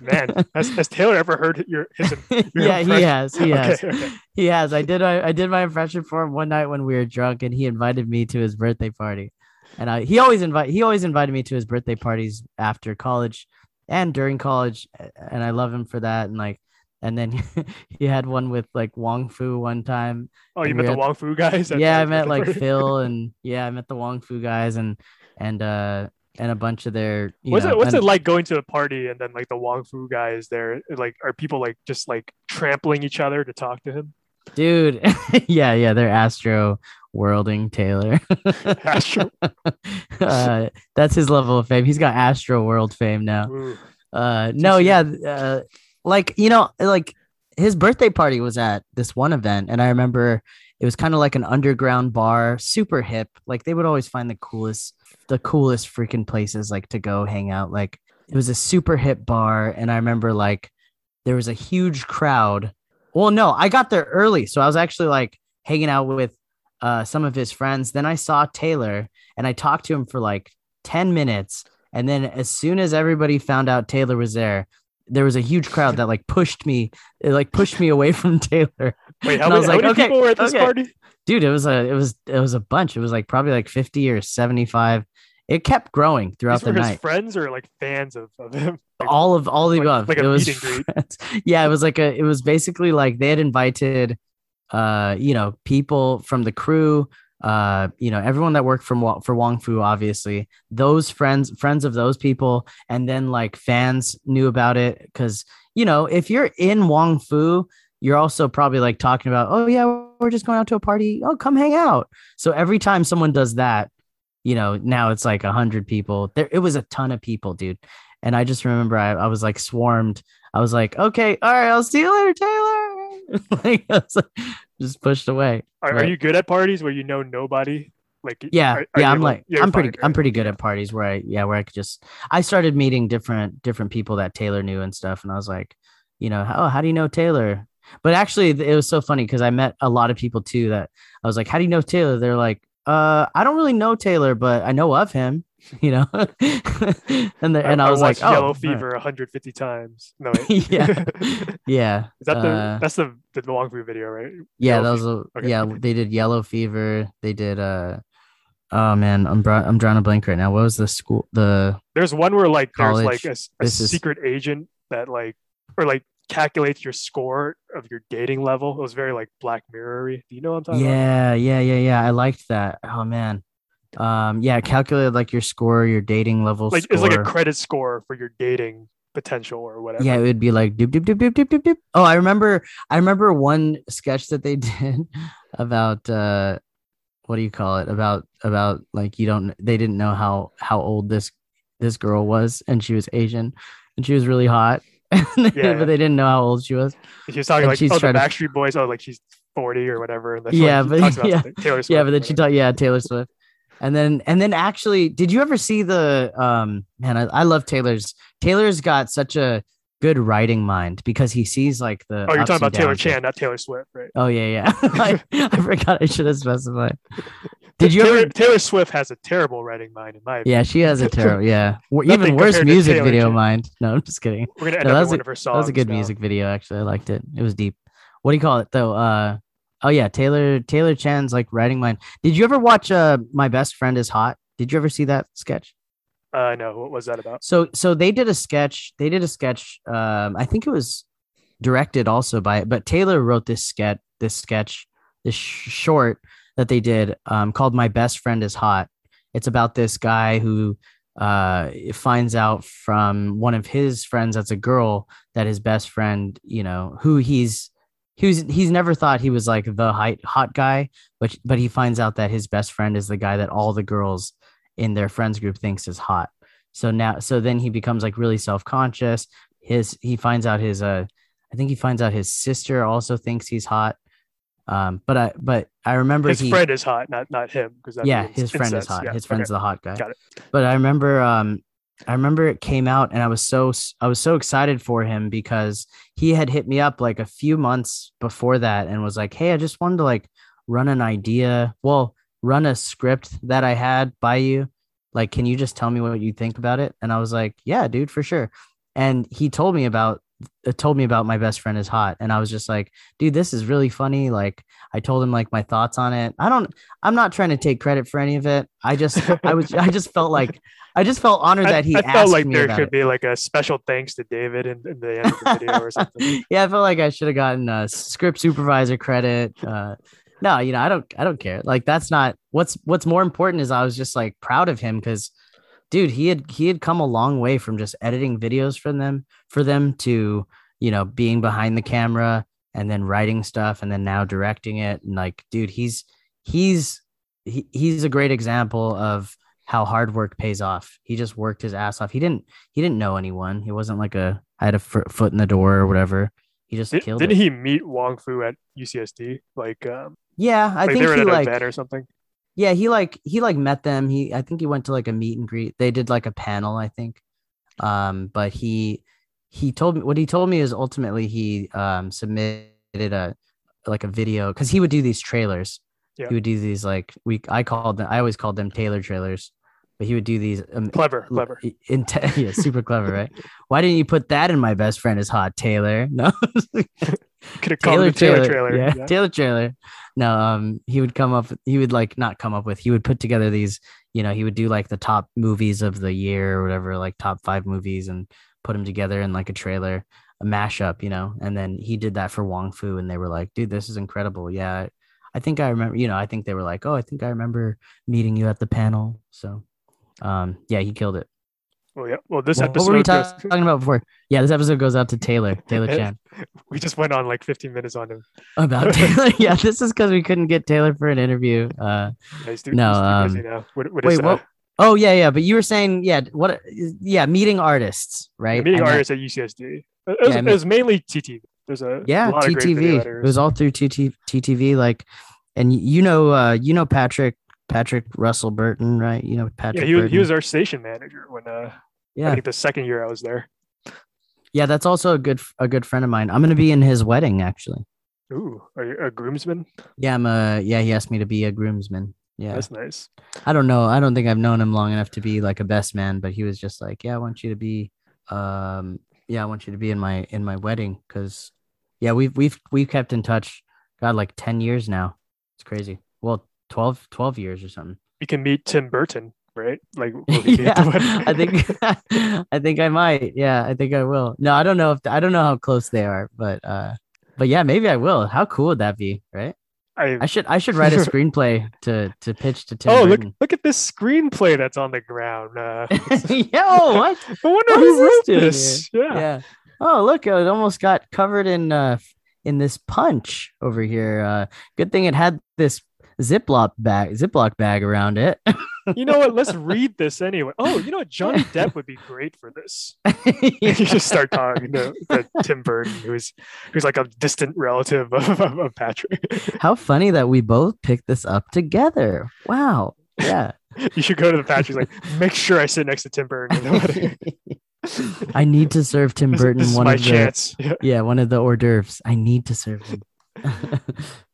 Man, has, has Taylor ever heard your his? your yeah, he has. He has. Okay, okay. He has. I did. I, I did my impression for him one night when we were drunk, and he invited me to his birthday party. And I, he always invite. He always invited me to his birthday parties after college and during college, and I love him for that. And like, and then he had one with like Wong Fu one time. Oh, you met we the Wong Fu guys? at yeah, I met like? Phil and yeah, I met the Wong Fu guys and and uh and a bunch of their. You What's know, it What's and- it like going to a party and then like the Wong Fu guys there? Like, are people like just like trampling each other to talk to him? dude? yeah, yeah, they're Astro worlding Taylor. Astro. uh, that's his level of fame. He's got Astro World fame now. Ooh. Uh, no, yeah, uh, like you know, like his birthday party was at this one event, and I remember it was kind of like an underground bar, super hip. Like they would always find the coolest, the coolest freaking places like to go hang out. Like it was a super hip bar, and I remember like there was a huge crowd. Well, no, I got there early, so I was actually like hanging out with uh, some of his friends. Then I saw Taylor, and I talked to him for like ten minutes. And then as soon as everybody found out Taylor was there, there was a huge crowd that like pushed me, it like pushed me away from Taylor. Wait, how many, was how like, many okay, people were at this okay. party? Dude, it was a it was it was a bunch. It was like probably like 50 or 75. It kept growing throughout the his night. friends or like fans of, of him? Like, All of all the like- above. like it was meet and greet. friends. yeah, it was like a it was basically like they had invited uh you know people from the crew uh you know everyone that worked from for Wong Fu obviously those friends friends of those people and then like fans knew about it cuz you know if you're in Wong Fu you're also probably like talking about oh yeah we're just going out to a party. Oh come hang out. So every time someone does that you know now it's like a hundred people. There it was a ton of people dude. And I just remember I, I was like swarmed. I was like okay all right I'll see you later Taylor. Like I was like, just pushed away. Are, are you good at parties where you know nobody? Like yeah are- are yeah i'm able- like i'm pretty i'm pretty good at parties where i yeah where i could just i started meeting different different people that taylor knew and stuff. And i was like you know, oh, how do you know Taylor? But actually, it was so funny because I met a lot of people too that I was like, how do you know Taylor? They're like, uh, I don't really know Taylor, but I know of him, you know. and the, and I, was like, watched oh, Yellow all Fever 150 times. No, wait. Yeah. yeah, Is that the uh, that's the the Fu video, right? yeah, Yellow that was a, Okay. yeah. They did Yellow Fever. They did uh, oh man, I'm bra- I'm drawing a blank right now. What was the school? The There's one where like there's College. like a is- secret agent that like or like calculates your score of your dating level. It was very like Black Mirror-y. Do you know what I'm talking about? yeah, yeah, yeah, yeah. I liked that. Oh man, um, yeah. Calculated like your score, your dating level. Like it's like a credit score for your dating potential or whatever. Yeah, it would be like doop doop doop doop doop doop doop. Oh, I remember I remember one sketch that they did about uh what do you call it? About about like you don't they didn't know how how old this this girl was and she was Asian and she was really hot. Yeah. but they didn't know how old she was. She was talking And like, she's oh, the trying to- Backstreet Boys. Oh, like she's 40 or whatever. Yeah, like, but- yeah. Taylor Swift. yeah, but then she thought yeah, Taylor Swift. And then and then actually, did you ever see the um man, I, I love Taylor's Taylor's got such a good writing mind because he sees like the Oh, you're talking about Taylor Chan, not Taylor Swift, right? Oh yeah, yeah. I, I forgot I should have specified. Did you Taylor, ever? Taylor Swift has a terrible writing mind, in my opinion. Yeah, she has a terrible. Yeah, even worse music Taylor video Chan. mind. No, I'm just kidding. We're gonna end No, up that was one a- of her songs. That was a good now. music video. Actually, I liked it. It was deep. What do you call it though? Uh, oh yeah, Taylor Taylor Chan's like writing mind. Did you ever watch uh My Best Friend Is Hot? Did you ever see that sketch? Uh, no, what was that about? So so they did a sketch. They did a sketch. Um, I think it was directed also by, but Taylor wrote this sketch. This sketch, this sh- short that they did, um, called "My Best Friend Is Hot." It's about this guy who uh finds out from one of his friends that's a girl that his best friend you know who he's who's he's never thought he was like the hot hot guy but but he finds out that his best friend is the guy that all the girls in their friends group thinks is hot so now so then he becomes like really self-conscious his he finds out his uh i think he finds out his sister also thinks he's hot um but i but i remember His he friend is hot, not not him. Because yeah his friend is hot his friend's okay. the hot guy Got it. but i remember um i remember it came out and i was so I was so excited for him because he had hit me up like a few months before that and was like hey i just wanted to like run an idea well run a script that i had by you. Like can you just tell me what you think about it? And i was like yeah dude for sure. And he told me about uh, told me about my best friend is hot. And i was just like dude this is really funny. Like i told him like my thoughts on it. I don't i'm not trying to take credit for any of it. I just i was i just felt like i just felt honored I, that he I asked felt like me there could it. be like a special thanks to David in, in the end of the video or something. yeah i felt like i should have gotten a script supervisor credit uh no you know i don't i don't care. Like that's not what's what's more important is i was just like proud of him because dude he had he had come a long way from just editing videos for them for them to you know being behind the camera and then writing stuff and then now directing it. And like dude he's he's he, he's a great example of how hard work pays off. He just worked his ass off. He didn't he didn't know anyone. He wasn't like a i had a foot in the door or whatever. He just Did, killed didn't it. he meet Wong Fu at UCSD? Like, um, yeah i like think they were he at like event or something. yeah he like he like met them he i think he went to like a meet and greet they did like a panel i think um but he he told me what he told me is ultimately he um submitted a like a video because he would do these trailers Yeah. he would do these like we i called them i always called them taylor trailers but he would do these um, Clever, clever. in yeah super clever right why didn't you put that in my best friend is hot taylor no Could have called it a Taylor trailer. Yeah, yeah. Taylor trailer. No, um, he would come up. He would like not come up with. He would put together these. You know, he would do like the top movies of the year or whatever, like top five movies, and put them together in like a trailer, a mashup. You know, and then he did that for Wong Fu, and they were like, "Dude, this is incredible." Yeah, I think I remember. You know, I think they were like, "Oh, I think I remember meeting you at the panel." So, um, yeah, he killed it. Well, yeah. Well, this What, episode what were we goes- talking about before? Yeah, this episode goes out to Taylor, Taylor Chan. we just went on like 15 minutes on him. about Taylor. yeah, this is because we couldn't get Taylor for an interview. Uh, Yeah, too, No, um. What, what wait, is, uh, what? Oh yeah, yeah. But you were saying, yeah, what? Yeah, meeting artists, right? meeting And that- artists at UCSD. It was, Yeah, it was mainly TTV. There's a yeah, lot of TTV. It was all through TT, TTV. Like, and you know, uh, you know Patrick Patrick Russell Burton, right? You know Patrick. yeah, he was, he was our station manager when uh, I think the second year I was there. Yeah, that's also a good a good friend of mine. I'm gonna be in his wedding actually. Ooh, are you a groomsman? Yeah, I'm a yeah. He asked me to be a groomsman. Yeah, That's nice. I don't know. I don't think I've known him long enough to be like a best man, but he was just like, yeah, I want you to be, um, yeah, I want you to be in my in my wedding because, yeah, we've we've we've kept in touch. God, like ten years now. It's crazy. Well, 12, 12 years or something. You can meet Tim Burton, right? Like, yeah. I think I think I might. Yeah, I think I will. No, I don't know if I don't know how close they are, but uh, but yeah, maybe I will. How cool would that be, right? I, I should I should write a screenplay to to pitch to Tim oh, look Burton. look at this screenplay that's on the ground. Uh, Yo, what? I wonder What who this wrote doing this. Yeah. yeah. Oh, look, it almost got covered in uh in this punch over here. Uh good thing it had this Ziploc bag Ziploc bag around it. You know what? Let's read this anyway. Oh, you know what? Johnny Depp would be great for this. you just start talking to, to Tim Burton, who's who's like a distant relative of, of, of Patrick. How funny that we both picked this up together. Wow. Yeah. you should go to the Patrick's like, make sure I sit next to Tim Burton. You know what I need to serve Tim Burton this is one of the chance. Yeah. yeah, one of the hors d'oeuvres. I need to serve him.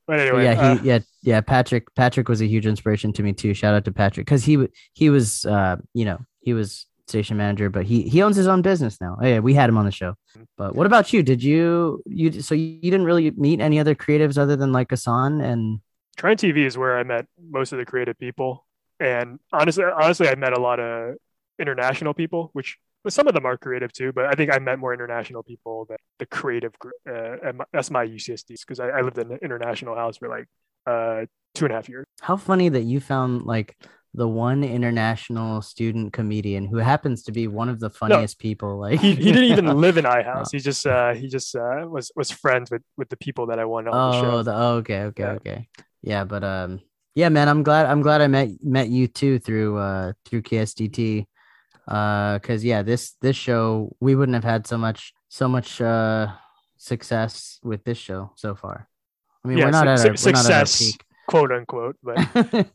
But anyway, yeah, uh, he, yeah, yeah. Patrick, Patrick was a huge inspiration to me too. Shout out to Patrick because he he was, uh, you know, he was station manager, but he he owns his own business now. Oh, yeah, we had him on the show. But what about you? Did you you so you didn't really meet any other creatives other than like Asan and Triton TV is where I met most of the creative people, and honestly, honestly, I met a lot of international people, which well, some of them are creative too. But I think I met more international people than the creative. gr- Uh, that's my UCSD because I, I lived in an international house for like uh, two and a half years. how funny that you found like the one international student comedian who happens to be one of the funniest people. Like He, he didn't even live in iHouse. He just uh, he just uh, was was friends with with the people that I wanted on the Oh, show. the, oh, okay, okay, Yeah. okay. Yeah, but um, yeah, man, I'm glad I'm glad I met met you too through uh through KSDT, uh, because yeah, this this show we wouldn't have had so much so much uh success with this show so far. I mean, Yeah, we're not su- our, we're not at our success, quote unquote. But.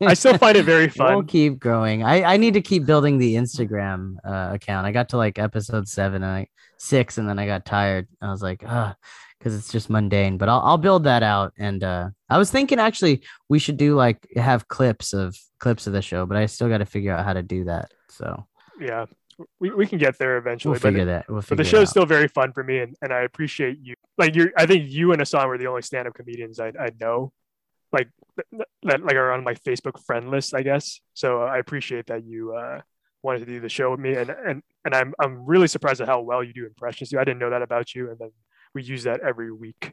I still find it very fun. We'll keep growing. I I need to keep building the Instagram uh, account. I got to like episode seven and I six, and then I got tired. I was like, ah, because it's just mundane. But I'll I'll build that out. And uh, I was thinking actually we should do like have clips of clips of the show, but I still got to figure out how to do that. So Yeah, we, we can get there eventually. we'll but figure that. We'll but the show's still very fun for me and, and i appreciate you like you're i think you and Asan were the only stand-up comedians i, I know like that like are on my facebook friend list i guess so i appreciate that you uh wanted to do the show with me and and and i'm i'm really surprised at how well you do impressions too. i didn't know that about you and then we use that every week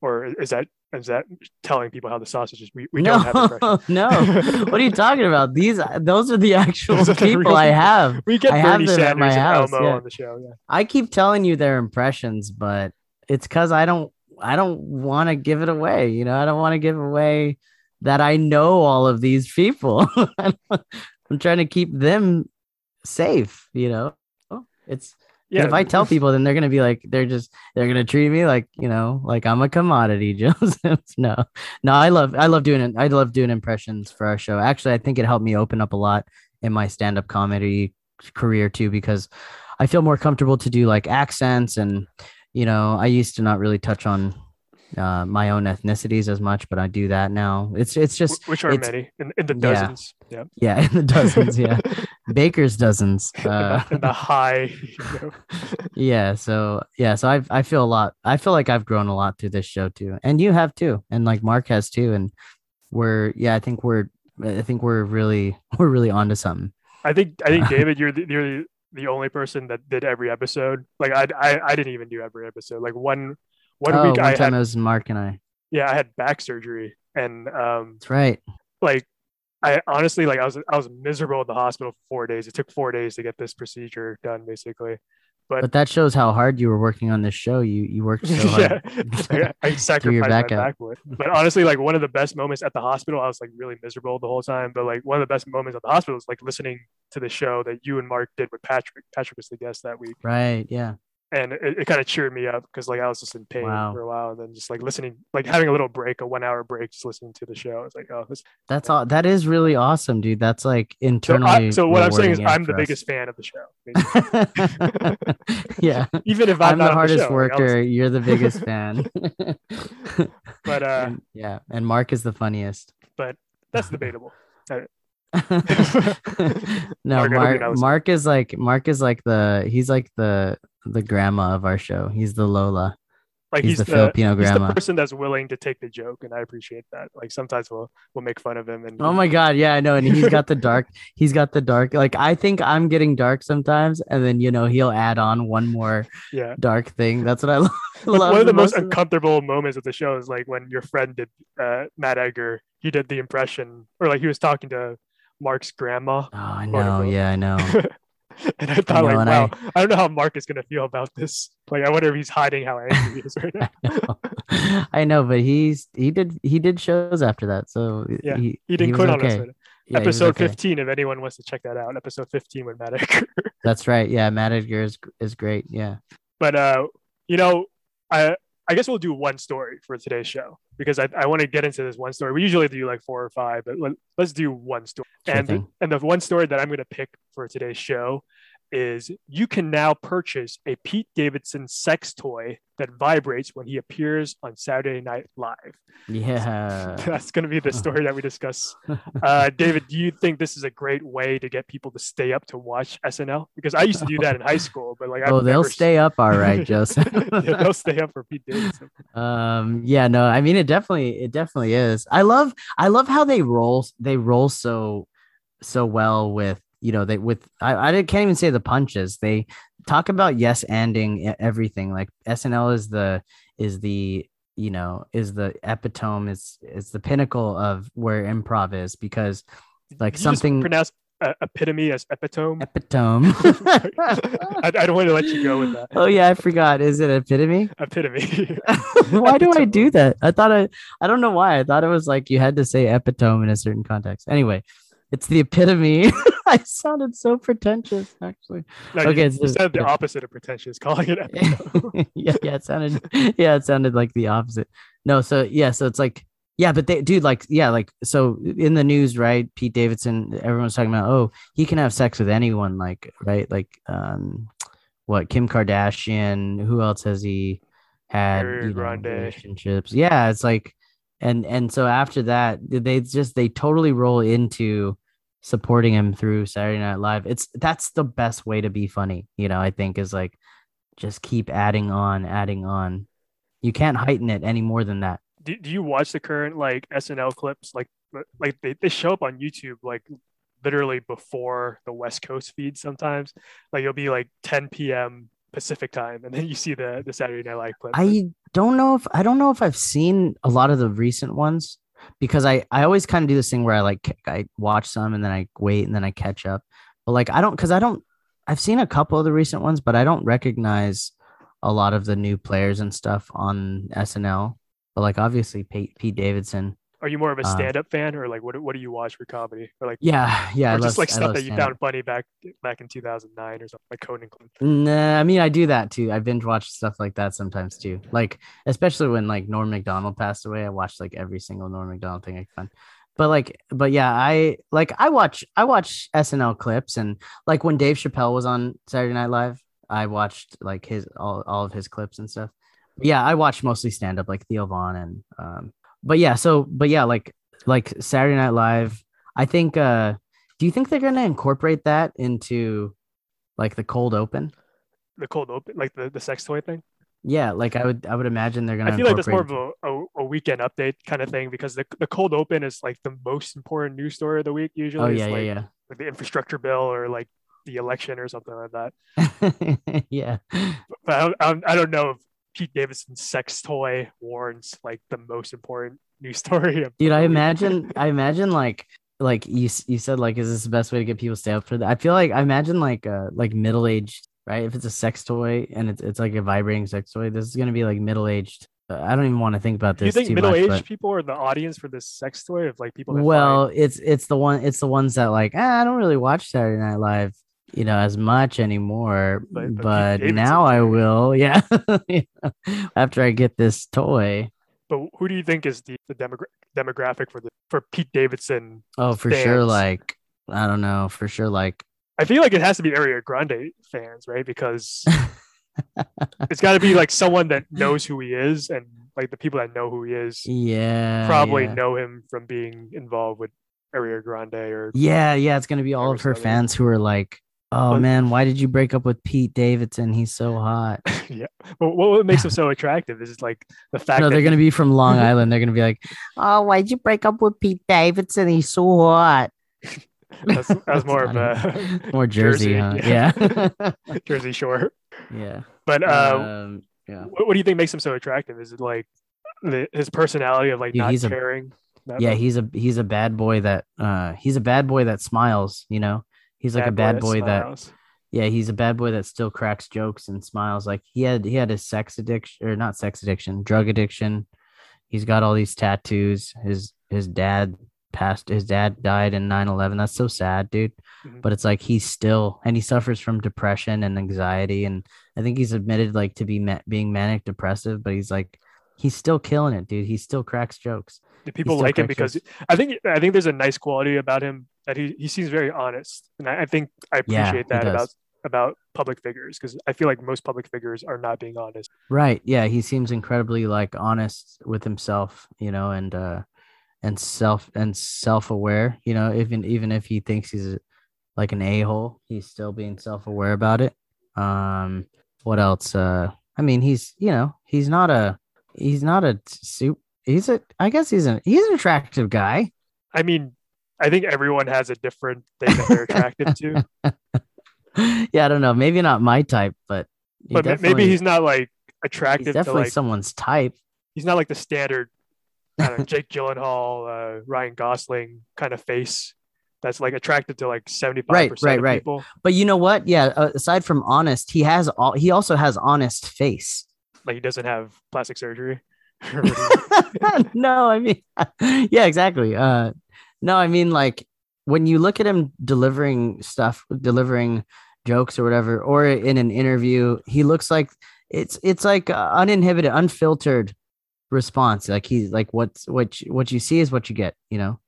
or is that is that telling people how the sausage is we, we no, don't have no. What are you talking about? These those are the actual are the people real I have. we get I have bernie them at sanders my and house, elmo yeah. on the show yeah I keep telling you their impressions, but it's because I don't I don't want to give it away. You know, I don't want to give away that I know all of these people. I'm trying to keep them safe. You know, it's yeah if I tell people, then they're gonna be like, they're just they're gonna treat me like you know, like I'm a commodity, Joseph. no, no, I love I love doing it. I love doing impressions for our show. Actually, I think it helped me open up a lot in my stand up comedy career too because I feel more comfortable to do like accents and you know I used to not really touch on uh, my own ethnicities as much, but I do that now. It's it's just which are many in, in the yeah. dozens yeah yeah, in the dozens, yeah, baker's dozens. the, Uh, the high you know. yeah, so yeah, so I I feel a lot. I feel like I've grown a lot through this show too, and you have too, and like Mark has too, and we're yeah, I think we're I think we're really we're really onto something. I think I think David, you're the, you're the, the only person that did every episode. Like I, I I didn't even do every episode. Like one one oh, week one I time had it was Mark and I. yeah I had back surgery and um That's right. like I honestly like I was I was miserable at the hospital for four days. It took four days to get this procedure done basically. But, But that shows how hard you were working on this show. You you worked so hard. yeah, I, I sacrificed my back out. back for. But honestly, like one of the best moments at the hospital, I was like really miserable the whole time. But like one of the best moments at the hospital was like listening to the show that you and Mark did with Patrick. Patrick was the guest that week. Right. Yeah. And it, it kind of cheered me up because like I was just in pain Wow. for a while, and then just like listening, like having a little break, a one hour break, just listening to the show. It's like, oh, this. That's all. That is really awesome, dude. That's like So, internally. I, so what I'm saying is, I'm the us. biggest fan of the show. Yeah, Even if I'm, I'm, not the hardest show, like, was- worker. You're the biggest fan. but uh, And- yeah, and Mark is the funniest. But that's debatable. no, Mark, I hope you're Mark. Mark is like Mark is like the he's like the the grandma of our show. He's the Lola. Like He's, he's, the, the, Filipino he's the grandma. person that's willing to take the joke, and I appreciate that. Like sometimes we'll we'll make fun of him, and Oh my god, yeah, I know. And he's got the dark, he's got the dark. Like I think I'm getting dark sometimes, and then you know he'll add on one more yeah. dark thing. That's what I love. One- love one of the most of it. uncomfortable moments of the show is like when your friend did uh, Matt Edgar. He did the impression, or like he was talking to Mark's grandma, Oh, I know. Yeah, I know. and I thought know, like, wow, I... don't know how Mark is gonna feel about this. Like, I wonder if he's hiding how angry he is right now. I know. I know, but he's he did he did shows after that, so Yeah, he, He didn't was quit on us. okay. right? Yeah, Episode okay. 15, if anyone wants to check that out, episode 15 with Matt Edgar. That's right. Yeah, Matt Edgar is is great. Yeah. but uh, you know, I I guess we'll do one story for today's show because I, I want to get into this one story. We usually do like four or five, but let, let's do one story. Sure and thing. and the one story that I'm going to pick for today's show is you can now purchase a Pete Davidson sex toy that vibrates when he appears on Saturday Night Live. Yeah. That's going to be the story that we discuss. Uh, David, do you think this is a great way to get people to stay up to watch SNL? Because I used to do that in high school, but like I've oh, they'll stay up all right, Joseph. yeah, they'll stay up for Pete Davidson. um yeah no i mean it definitely it definitely is i love i love how they roll they roll so so well with you know they with i, I can't even say the punches they talk about yes anding e- everything like snl is the is the you know is the epitome is is the pinnacle of where improv is because Like Did something- pronounce uh, epitome as epitome. epitome I, I don't want to let you go with that. oh yeah i forgot is it epitome Epitome. why do I do that? I thought I I don't know why. I thought it was like you had to say epitome in a certain context. Anyway, it's the epitome. I sounded so pretentious actually. No, Okay, you, it's you the opposite of pretentious, calling it yeah, yeah, it sounded yeah, it sounded like the opposite. No, so yeah, so it's like yeah, but they dude, like, yeah, like so in the news, right? Pete Davidson, everyone's talking about, oh, he can have sex with anyone, like, right? Like um what Kim Kardashian, who else has he had you know, relationships? Yeah, it's like and and so after that, they just they totally roll into supporting him through Saturday Night Live. It's that's the best way to be funny, you know, I think is like just keep adding on, adding on. You can't heighten it any more than that. do, do you watch the current like SNL clips? Like, like they, they show up on YouTube like literally before the West Coast feed sometimes. Like it'll be like 10 p.m. Pacific time, and then you see the the Saturday Night Live clip. I don't know if I don't know if I've seen a lot of the recent ones because I I always kind of do this thing where I like I watch some and then I wait and then I catch up. But like I don't because I don't I've seen a couple of the recent ones, but I don't recognize a lot of the new players and stuff on SNL. But like obviously Pete, Pete Davidson. Are you more of a uh, stand up fan, or like what what do you watch for comedy, or like Yeah, yeah. I or love, just like I stuff love that you found funny back back in 2009 or something like Conan? Nah, I mean I do that too. I binge watch stuff like that sometimes too. Like especially when like Norm Macdonald passed away, I watched like every single Norm Macdonald thing I could find. But like, but yeah, I like I watch I watch SNL clips and like when Dave Chappelle was on Saturday Night Live, I watched like his all, all of his clips and stuff. Yeah, I watch mostly stand up like Theo Von and um but yeah, so but yeah, like like Saturday Night Live, I think uh do you think they're gonna incorporate that into like the cold open? The cold open, like the, the sex toy thing. Yeah, like I would I would imagine they're gonna I feel like that's more of a, a, a weekend update kind of thing because the, the cold open is like the most important news story of the week usually. Oh yeah, like, yeah, like the infrastructure bill or like the election or something like that. yeah. yeah. But I don't, I don't, I don't know if Pete Davidson's sex toy warrants like the most important news story. Of Dude, I imagine I imagine like like you you said like is this the best way to get people to stay up for that? I feel like I imagine like uh like middle aged, right? If it's a sex toy and it's it's like a vibrating sex toy, this is gonna be like middle aged. Uh, I don't even want to think about this. Do you think middle aged but- people are the audience for this sex toy of like people that well, find- it's it's the one it's the ones that like ah, I don't really watch Saturday Night Live. You know as much anymore But- but, but now i will yeah after i get this toy But who do you think is the, the demogra- demographic for the for Pete Davidson? oh for sure like i don't know for sure like I feel like it has to be Ariana Grande fans, right? Because it's got to be like someone that knows who he is, and like the people that know who he is yeah probably yeah. know him from being involved with Ariana Grande or Yeah, yeah, it's gonna be all of her fans who are like, "Oh Well- man, why did you break up with Pete Davidson? He's so hot." yeah. But what makes him so attractive is like the fact no, that they're he- gonna be from Long Island. They're gonna be like, "Oh, why'd you break up with Pete Davidson? He's so hot." that's, that's That's more of a More Jersey, huh? Yeah, Jersey Shore. yeah. But uh, um, yeah, what, what do you think makes him so attractive? Is it like the, his personality of like Dude, not he's a- caring? Not yeah. He's a he's a bad boy that uh he's a bad boy that smiles. You know, he's like a bad boy that smiles. yeah he's a bad boy that still cracks jokes and smiles. Like he had he had a sex addiction or not sex addiction drug addiction. He's got all these tattoos. His his dad passed his dad died in 9-11 that's so sad dude. Mhm. but it's like he's still and he suffers from depression and anxiety. And i think he's admitted like to be ma- being manic depressive but he's like he's still killing it dude. He still cracks jokes. Do people like him because jokes. I think I think there's a nice quality about him that he, he seems very honest, and I, I think I appreciate he that about about public figures because I feel like most public figures are not being honest. Right. Yeah, he seems incredibly like honest with himself, you know, and uh and self and self-aware, you know, even even if he thinks he's like an a-hole, he's still being self-aware about it. Um what else? Uh I mean, he's, you know, he's not a he's not a soup he's a I guess he's an he's an attractive guy. I mean, I think everyone has a different thing that they're attracted to, yeah, I don't know. Maybe not my type, but but maybe he's not like he's attractive to definitely like someone's type. he's not like the standard know, Jake Gyllenhaal, uh, Ryan Gosling kind of face that's like attracted to like seventy five right, percent of right. people. But you know what? Yeah, uh, aside from honest, he has all he also has honest face. Like he doesn't have plastic surgery. no, I mean yeah, exactly. Uh no, I mean like when you look at him delivering stuff, delivering jokes or whatever or in an interview, he looks like it's it's like uh, uninhibited, unfiltered response. Like he's like what's what you, what you see is what you get, you know.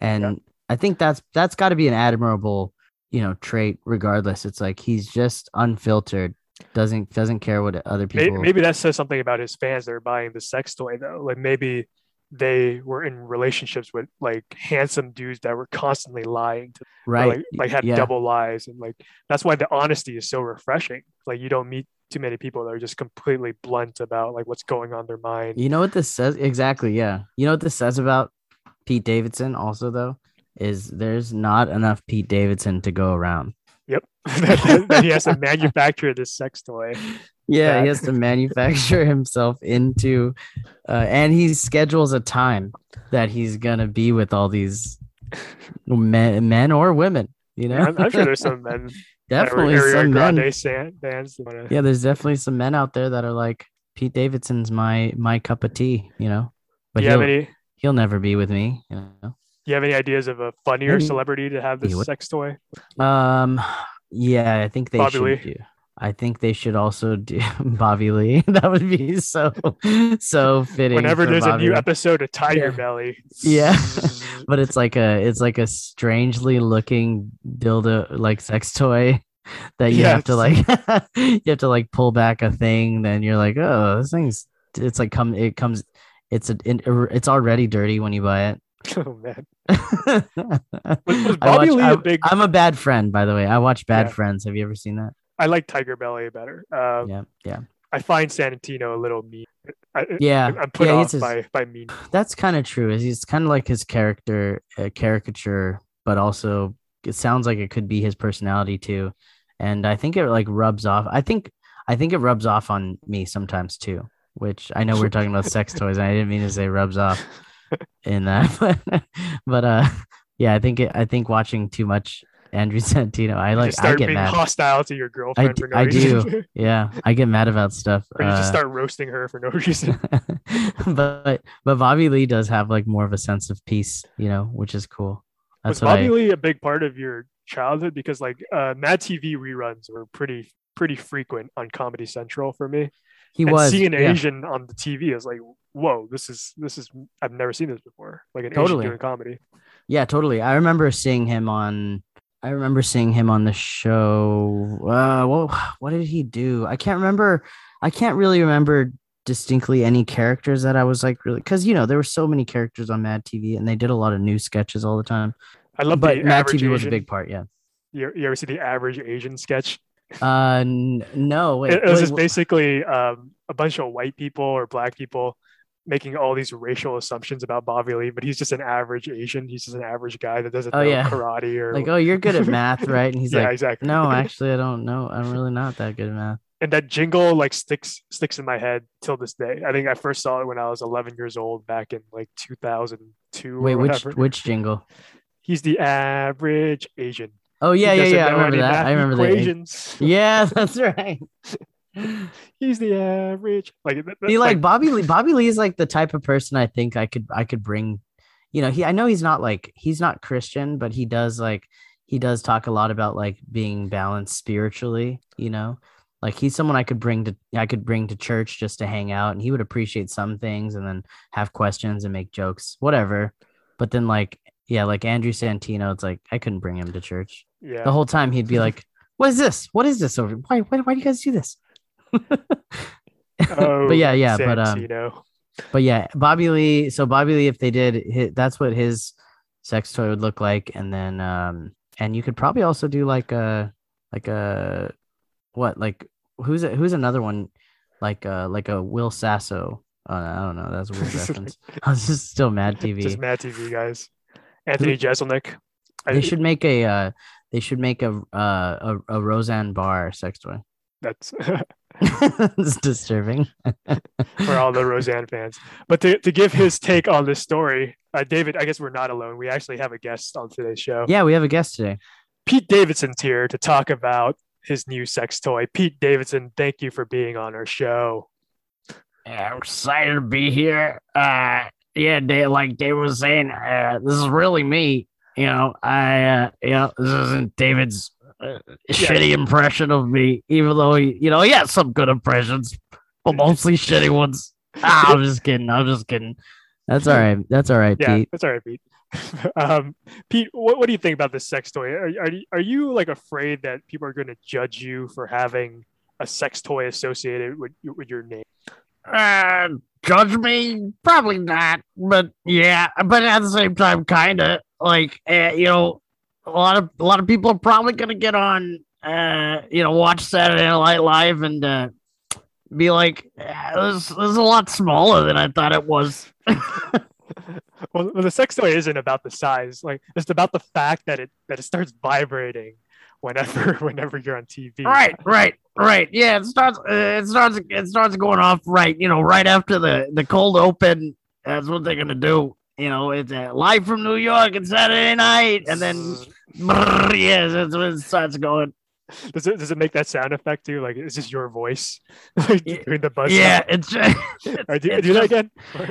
And Yeah. I think that's that's got to be an admirable, you know, trait regardless. It's like he's just unfiltered, doesn't doesn't care what other maybe, people maybe that says something about his fans that are buying the sex toy though like maybe they were in relationships with like handsome dudes that were constantly lying to right like, like had yeah. double lies and like that's why the honesty is so refreshing like you don't meet too many people that are just completely blunt about like what's going on their mind You know what this says? Exactly. Yeah. You know what this says about Pete Davidson also though is there's not enough Pete Davidson to go around. that, that he has to manufacture this sex toy Yeah, That- he has to manufacture himself into uh, and he schedules a time that he's gonna be with all these men, men or women, you know? I'm, I'm sure there's some men that are definitely some men. San- wanna- Yeah, there's definitely some men out there that are like Pete Davidson's my my cup of tea, you know. But he'll, any he'll never be with me, you know. do you have any ideas of a funnier Maybe- celebrity to have this sex toy Um, yeah, I think they Bobby should Lee? do. I think they should also do Bobby Lee. That would be so so fitting. whenever there's a new episode of Tiger Yeah. Belly Yeah. but it's like a it's like a strangely looking dildo like sex toy that you have to like you have to like pull back a thing. Then you're like, oh, this thing's it's like come it comes it's a er, it's already dirty when you buy it. oh man I was Bobby watch- Lee a I'm- big- I'm a bad friend, by the way. I watch Bad Yeah. Friends. Have you ever seen that? I like Tiger Belly better um, Yeah, yeah, I find Santino a little mean I, yeah. I'm put yeah, off his- by by mean that's kind of true. Is he's kind of like his character, uh, caricature, but also it sounds like it could be his personality too. And I think it like rubs off. I think I think it rubs off on me sometimes too. Which I know we're talking about sex toys, and I didn't mean to say rubs off in that, but but uh, yeah, I think it, I think watching too much Andrew Santino, I You like I start get being mad. hostile to your girlfriend d- for no I reason do. Yeah, I get mad about stuff. or you just uh, start roasting her for no reason but but Bobby Lee does have like more of a sense of peace, you know, which is cool. was That's what Bobby I, Lee a big part of your childhood because like uh, Mad TV reruns were pretty pretty frequent on Comedy Central for me. He and was seeing an yeah. Asian on the TV is like, whoa, this is this is I've never seen this before. Like an Totally. Asian doing comedy. Yeah, totally. I remember seeing him on. I remember seeing him on the show. Uh, what what did he do? I can't remember. I can't really remember distinctly any characters that I was like really because you know there were so many characters on Mad TV and they did a lot of new sketches all the time. I love But Mad TV was a big part. Yeah. You, you ever see the average Asian sketch? Uh, n- no, wait. it, it was wait, just wh- basically um, a bunch of white people or black people making all these racial assumptions about Bobby Lee, but he's just an average Asian. He's just an average guy that doesn't Oh, know yeah. karate or like, oh, you're good at math, right? And he's yeah, like, exactly. no, actually, I don't know. I'm really not that good at math. and that jingle like sticks sticks in my head till this day. I think I first saw it when I was 11 years old back in like 2002 Wait, which which jingle? He's the average Asian. Oh yeah, yeah, yeah. I remember that. I remember that. equations. Yeah, that's right. He's the average. Like, that- See, that's like Bobby Lee. Bobby Lee is like the type of person I think I could I could bring. You know, he I know he's not like he's not Christian, but he does like he does talk a lot about like being balanced spiritually. You know, like he's someone I could bring to I could bring to church just to hang out, and he would appreciate some things and then have questions and make jokes, whatever. But then like yeah, like Andrew Santino, it's like I couldn't bring him to church yeah. the whole time. He'd be like, "What is this? What is this over? Why why why do you guys do this?" Oh, but yeah, yeah, but um, Santino. but yeah, Bobby Lee. So Bobby Lee, if they did, hit, that's what his sex toy would look like, and then um, and you could probably also do like a like a what like who's a, who's another one like uh like a Will Sasso. Uh, I don't know. That's a weird reference. I was just still mad TV. just Mad TV guys. Anthony Jeselnik. I- they should make a uh, they should make a uh, a, a Roseanne Barr sex toy. That's it's disturbing. for all the Roseanne fans. But to, to give his take on this story, uh, David, I guess we're not alone. We actually have a guest on today's show. Yeah, we have a guest today. Pete Davidson's here to talk about his new sex toy. Pete Davidson, thank you for being on our show. Yeah, I'm excited to be here. Uh, yeah, Dave, like Dave was saying, uh, this is really me. You know, I, uh, you know, this isn't David's uh, shitty impression of me, even though he, you know, he has some good impressions, but mostly shitty ones. Ah, I'm just kidding. I'm just kidding. That's all right. That's all right, Yeah, Pete. that's all right, Pete. um, Pete, what, what do you think about this sex toy? Are, are, you, are you like afraid that people are going to judge you for having a sex toy associated with, with your name? Uh, judge me? Probably not, but yeah, but at the same time, kind of like, uh, you know, a lot of a lot of people are probably gonna get on, uh, you know, watch Saturday Night Live and uh, be like, "Ah, this, this is a lot smaller than I thought it was. well, well, the sex toy isn't about the size. Like it's about the fact that it that it starts vibrating whenever whenever you're on TV. Right, right, right. Yeah, it starts. Uh, it starts. It starts going off right. You know, right after the the cold open. That's what they're gonna do. You know, it's uh, live from New York. It's Saturday night, and then brrr, yeah, that's when it starts going. Does it does it make that sound effect too? Like is this your voice like, Yeah. doing the buzz? Yeah, sound? it's just, do, it's do that just- again.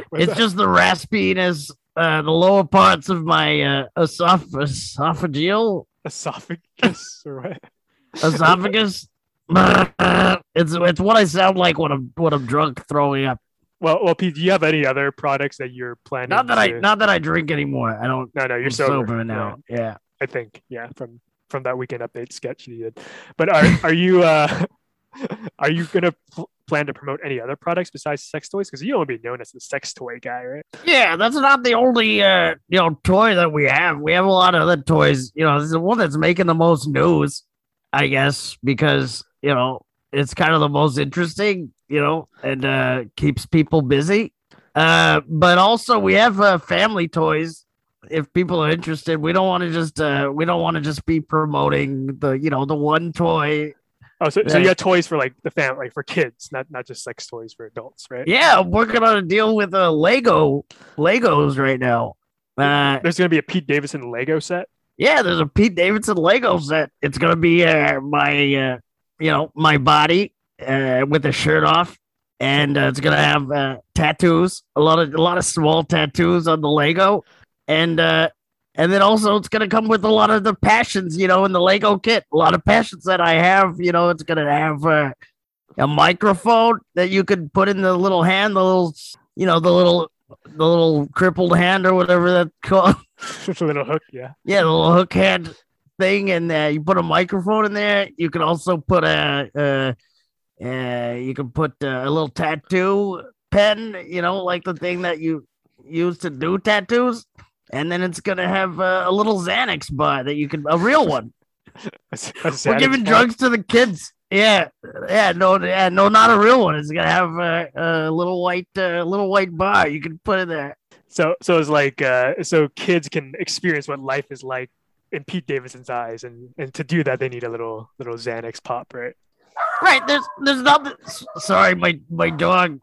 What- it's that? just the raspiness, uh, the lower parts of my uh, esoph- esophageal esophagus esophagus. It's it's what I sound like when I'm when I'm drunk throwing up. Well, well, Pete, do you have any other products that you're planning? Not that I not that I drink anymore. I don't. No, no, you're sober, sober now. Yeah. I think, yeah, from from that weekend update sketch you did. But are are you uh are you gonna pl- plan to promote any other products besides sex toys? Because you don't want to be known as the sex toy guy, right? Yeah, that's not the only uh you know toy that we have. We have a lot of other toys. You know, this is the one that's making the most news, I guess, because you know it's kind of the most interesting. You know, and uh keeps people busy. Uh, but also we have uh, family toys. If people are interested, we don't want to just uh we don't want to just be promoting the you know the one toy Oh, so, so you got toys for like the family, like for kids, not not just sex toys for adults, right? Yeah, I'm working on a deal with uh, Lego Legos right now. Uh, There's gonna be a Pete Davidson Lego set. yeah, there's a Pete Davidson Lego set. It's gonna be uh, my, uh, you know, my body uh, with the shirt off, and uh, it's gonna have uh, tattoos, a lot of a lot of small tattoos on the Lego, and uh, and then also it's gonna come with a lot of the passions, you know, in the Lego kit. A lot of passions that I have, you know, it's gonna have uh, a microphone that you could put in the little hand, the little, you know, the little, the little crippled hand or whatever that's called. Just a little hook, yeah. Yeah, the little hook hand thing, and uh, you put a microphone in there. You can also put a, uh, uh, you can put uh, a little tattoo pen, you know, like the thing that you use to do tattoos. And then it's gonna have uh, a little Xanax bar that you can, a real one. A, a We're giving bar. drugs to the kids. Yeah, yeah, no, yeah, no, not a real one. It's gonna have a, a little white, uh, little white bar. You can put in there. So so it's like uh, so kids can experience what life is like in Pete Davidson's eyes, and and to do that they need a little little Xanax pop, right? Right. There's, there's nothing. Sorry, my my dog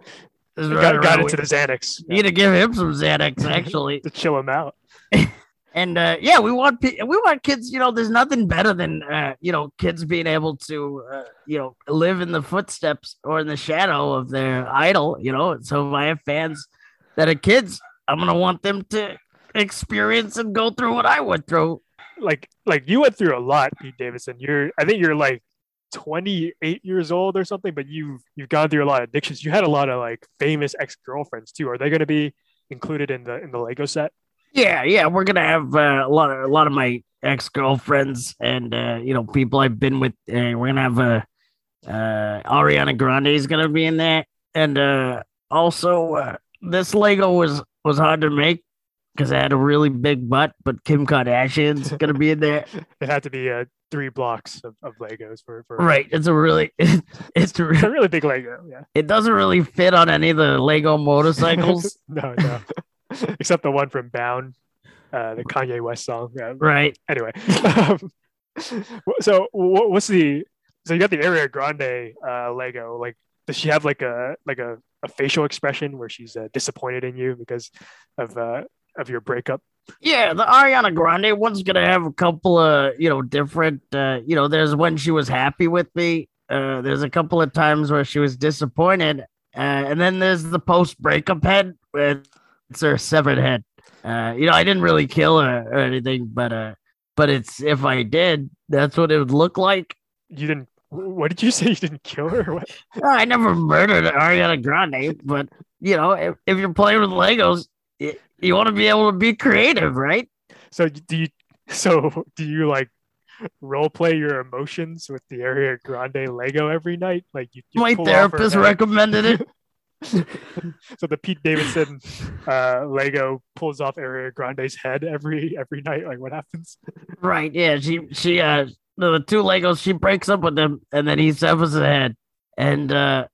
is Got, running got around. into the Xanax We need to give him some Xanax, actually. to chill him out. and uh, yeah, we want we want kids. You know, there's nothing better than uh, you know kids being able to uh, you know live in the footsteps or in the shadow of their idol. You know, so if I have fans that are kids, I'm gonna want them to experience and go through what I went through. Like like you went through a lot, Pete Davidson. You're I think you're like 28 years old or something, but you've you've gone through a lot of addictions. You had a lot of like famous ex girlfriends too. Are they going to be included in the in the Lego set? Yeah, yeah, we're gonna have uh, a lot of a lot of my ex girlfriends and uh, you know people I've been with. Uh, we're gonna have uh, uh, Ariana Grande is gonna be in there, and uh, also uh, this Lego was was hard to make because I had a really big butt, but Kim Kardashian's gonna be in there. It had to be uh, three blocks of, of Legos for, for Right, it's a really it's It's a, a really big Lego. Yeah. it doesn't really fit on any of the Lego motorcycles. no, no. Except the one from Bound, uh, the Kanye West song. Yeah. right. Anyway, um, so wh- what's the? So you got the Ariana Grande uh, Lego. Like, does she have like a like a, a facial expression where she's uh, disappointed in you because of uh, of your breakup? Yeah, the Ariana Grande one's gonna have a couple of you know different. Uh, you know, there's when she was happy with me. Uh, there's a couple of times where she was disappointed, uh, and then there's the post breakup head where it's her severed head. Uh, you know, I didn't really kill her or anything, but uh, but it's if I did, that's what it would look like. You didn't. What did you say? You didn't kill her? What? I never murdered Ariana Grande, but you know, if, if you're playing with Legos, y- you want to be able to be creative, right? So do you? So do you like role play your emotions with the Ariana Grande Lego every night? Like you, you My pull off her therapist recommended it. so the Pete Davidson uh, Lego pulls off Ariana Grande's head every every night. Like what happens? Right. Yeah. She she uh the two Legos she breaks up with them and then he severs the head. And uh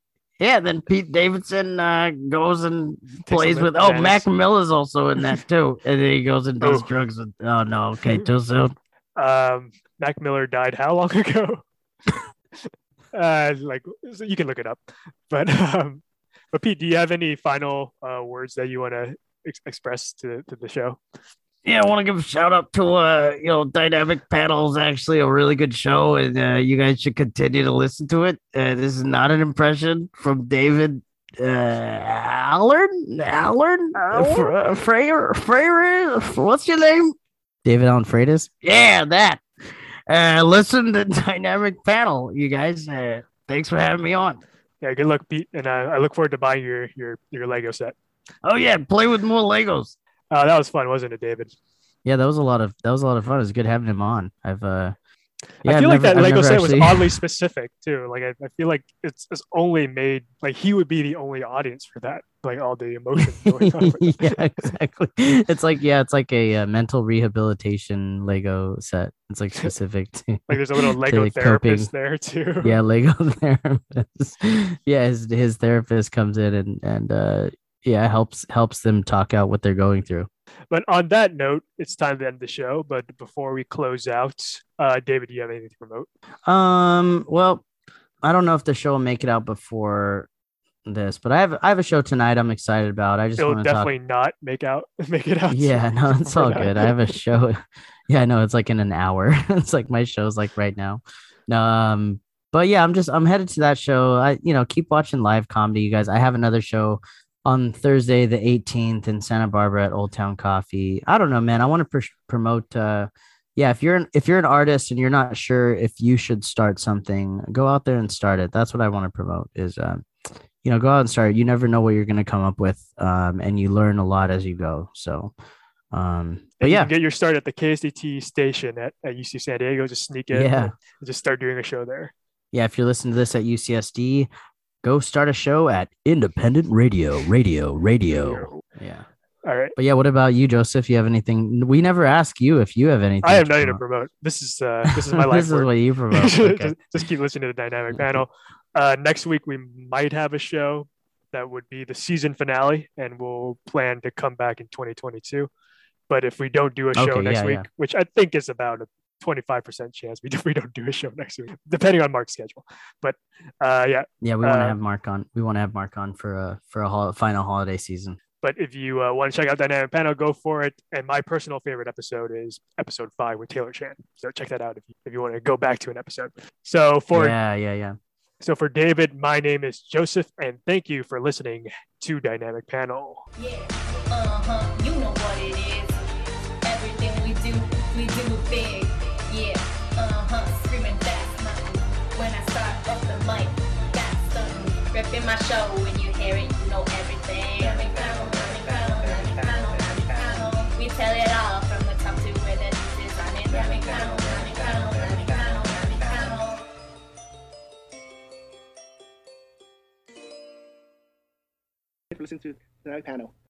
yeah, then Pete Davidson uh goes and plays with oh Xanax. Mac Miller's also in that too. And then he goes and does Oh. drugs with oh no, okay, too soon. Um, Mac Miller died how long ago? uh, like so you can look it up, but um, but Pete, do you have any final uh, words that you want to ex- express to to the show? Yeah, I want to give a shout out to uh you know Dynamic Panels actually a really good show and uh you guys should continue to listen to it. Uh, this is not an impression from David uh Allern Allern Freyer Freyer what's your name? David Allen Freitas. Yeah, that. Uh, listen to Dynamic Panel, you guys. Uh, thanks for having me on. Yeah, good luck, Pete, and uh, I look forward to buying your your your Lego set. Oh yeah, play with more Legos. Uh, that was fun, wasn't it, David? Yeah, that was a lot of that was a lot of fun. It was good having him on. I've uh yeah, I I've feel like never- that I've Lego set was oddly specific too. Like I, I feel like it's, it's only made like he would be the only audience for that. Like all the emotions going on. with it. yeah, exactly. It's like yeah, it's like a uh, mental rehabilitation Lego set. It's like specific to Like there's a little Lego therapist there too. yeah, Lego therapist. yeah, his his therapist comes in and and uh yeah helps helps them talk out what they're going through. But on that note, it's time to end the show. But before we close out, uh, David, do you have anything to promote? Um, well, I don't know if the show will make it out before this, but I have I have a show tonight. I'm excited about. I just It'll want to talk. definitely not make out make it out. Yeah, no, it's all good. I have a show. Yeah, no, it's like in an hour. it's like my show's like right now. No, um, but yeah, I'm just I'm headed to that show. I you know keep watching live comedy, you guys. I have another show on Thursday the 18th in Santa Barbara at Old Town Coffee. I don't know, man. I want to pr- promote. Uh, yeah, if you're an, if you're an artist and you're not sure if you should start something, go out there and start it. That's what I want to promote. Is um, you know, go out and start. You never know what you're going to come up with, um, and you learn a lot as you go. So, um, but And you yeah, get your start at the KSDT station at, at UC San Diego. Just sneak in Yeah. and just start doing a show there. yeah. If you're listening to this at UCSD, go start a show at Independent Radio, Radio, Radio. Yeah. All right. But yeah, what about you, Joseph? You have anything? We never ask you if you have anything. I have to nothing to promote. promote. This is uh this is my life. this is what you promote. Okay. just, just keep listening to the dynamic panel. Uh, next week we might have a show that would be the season finale, and we'll plan to come back in 2022. But if we don't do a show Okay, next yeah, week, yeah. which I think is about a 25% chance we, we don't do a show next week, depending on Mark's schedule. But uh, yeah, yeah, we want to uh, have Mark on. We want to have Mark on for a for a hol- final holiday season. but if you uh, want to check out Dynamic Panel, go for it. And my personal favorite episode is episode five with Taylor Chan. So check that out if you, if you want to go back to an episode. So for yeah, yeah, yeah. So for David, my name is Joseph, and thank you for listening to Dynamic Panel. Yeah, uh-huh, you know something. Ripping my show, when you hear it, you know everything. We tell it all from the top to where the news is on it. Listening to the Dynamic Panel.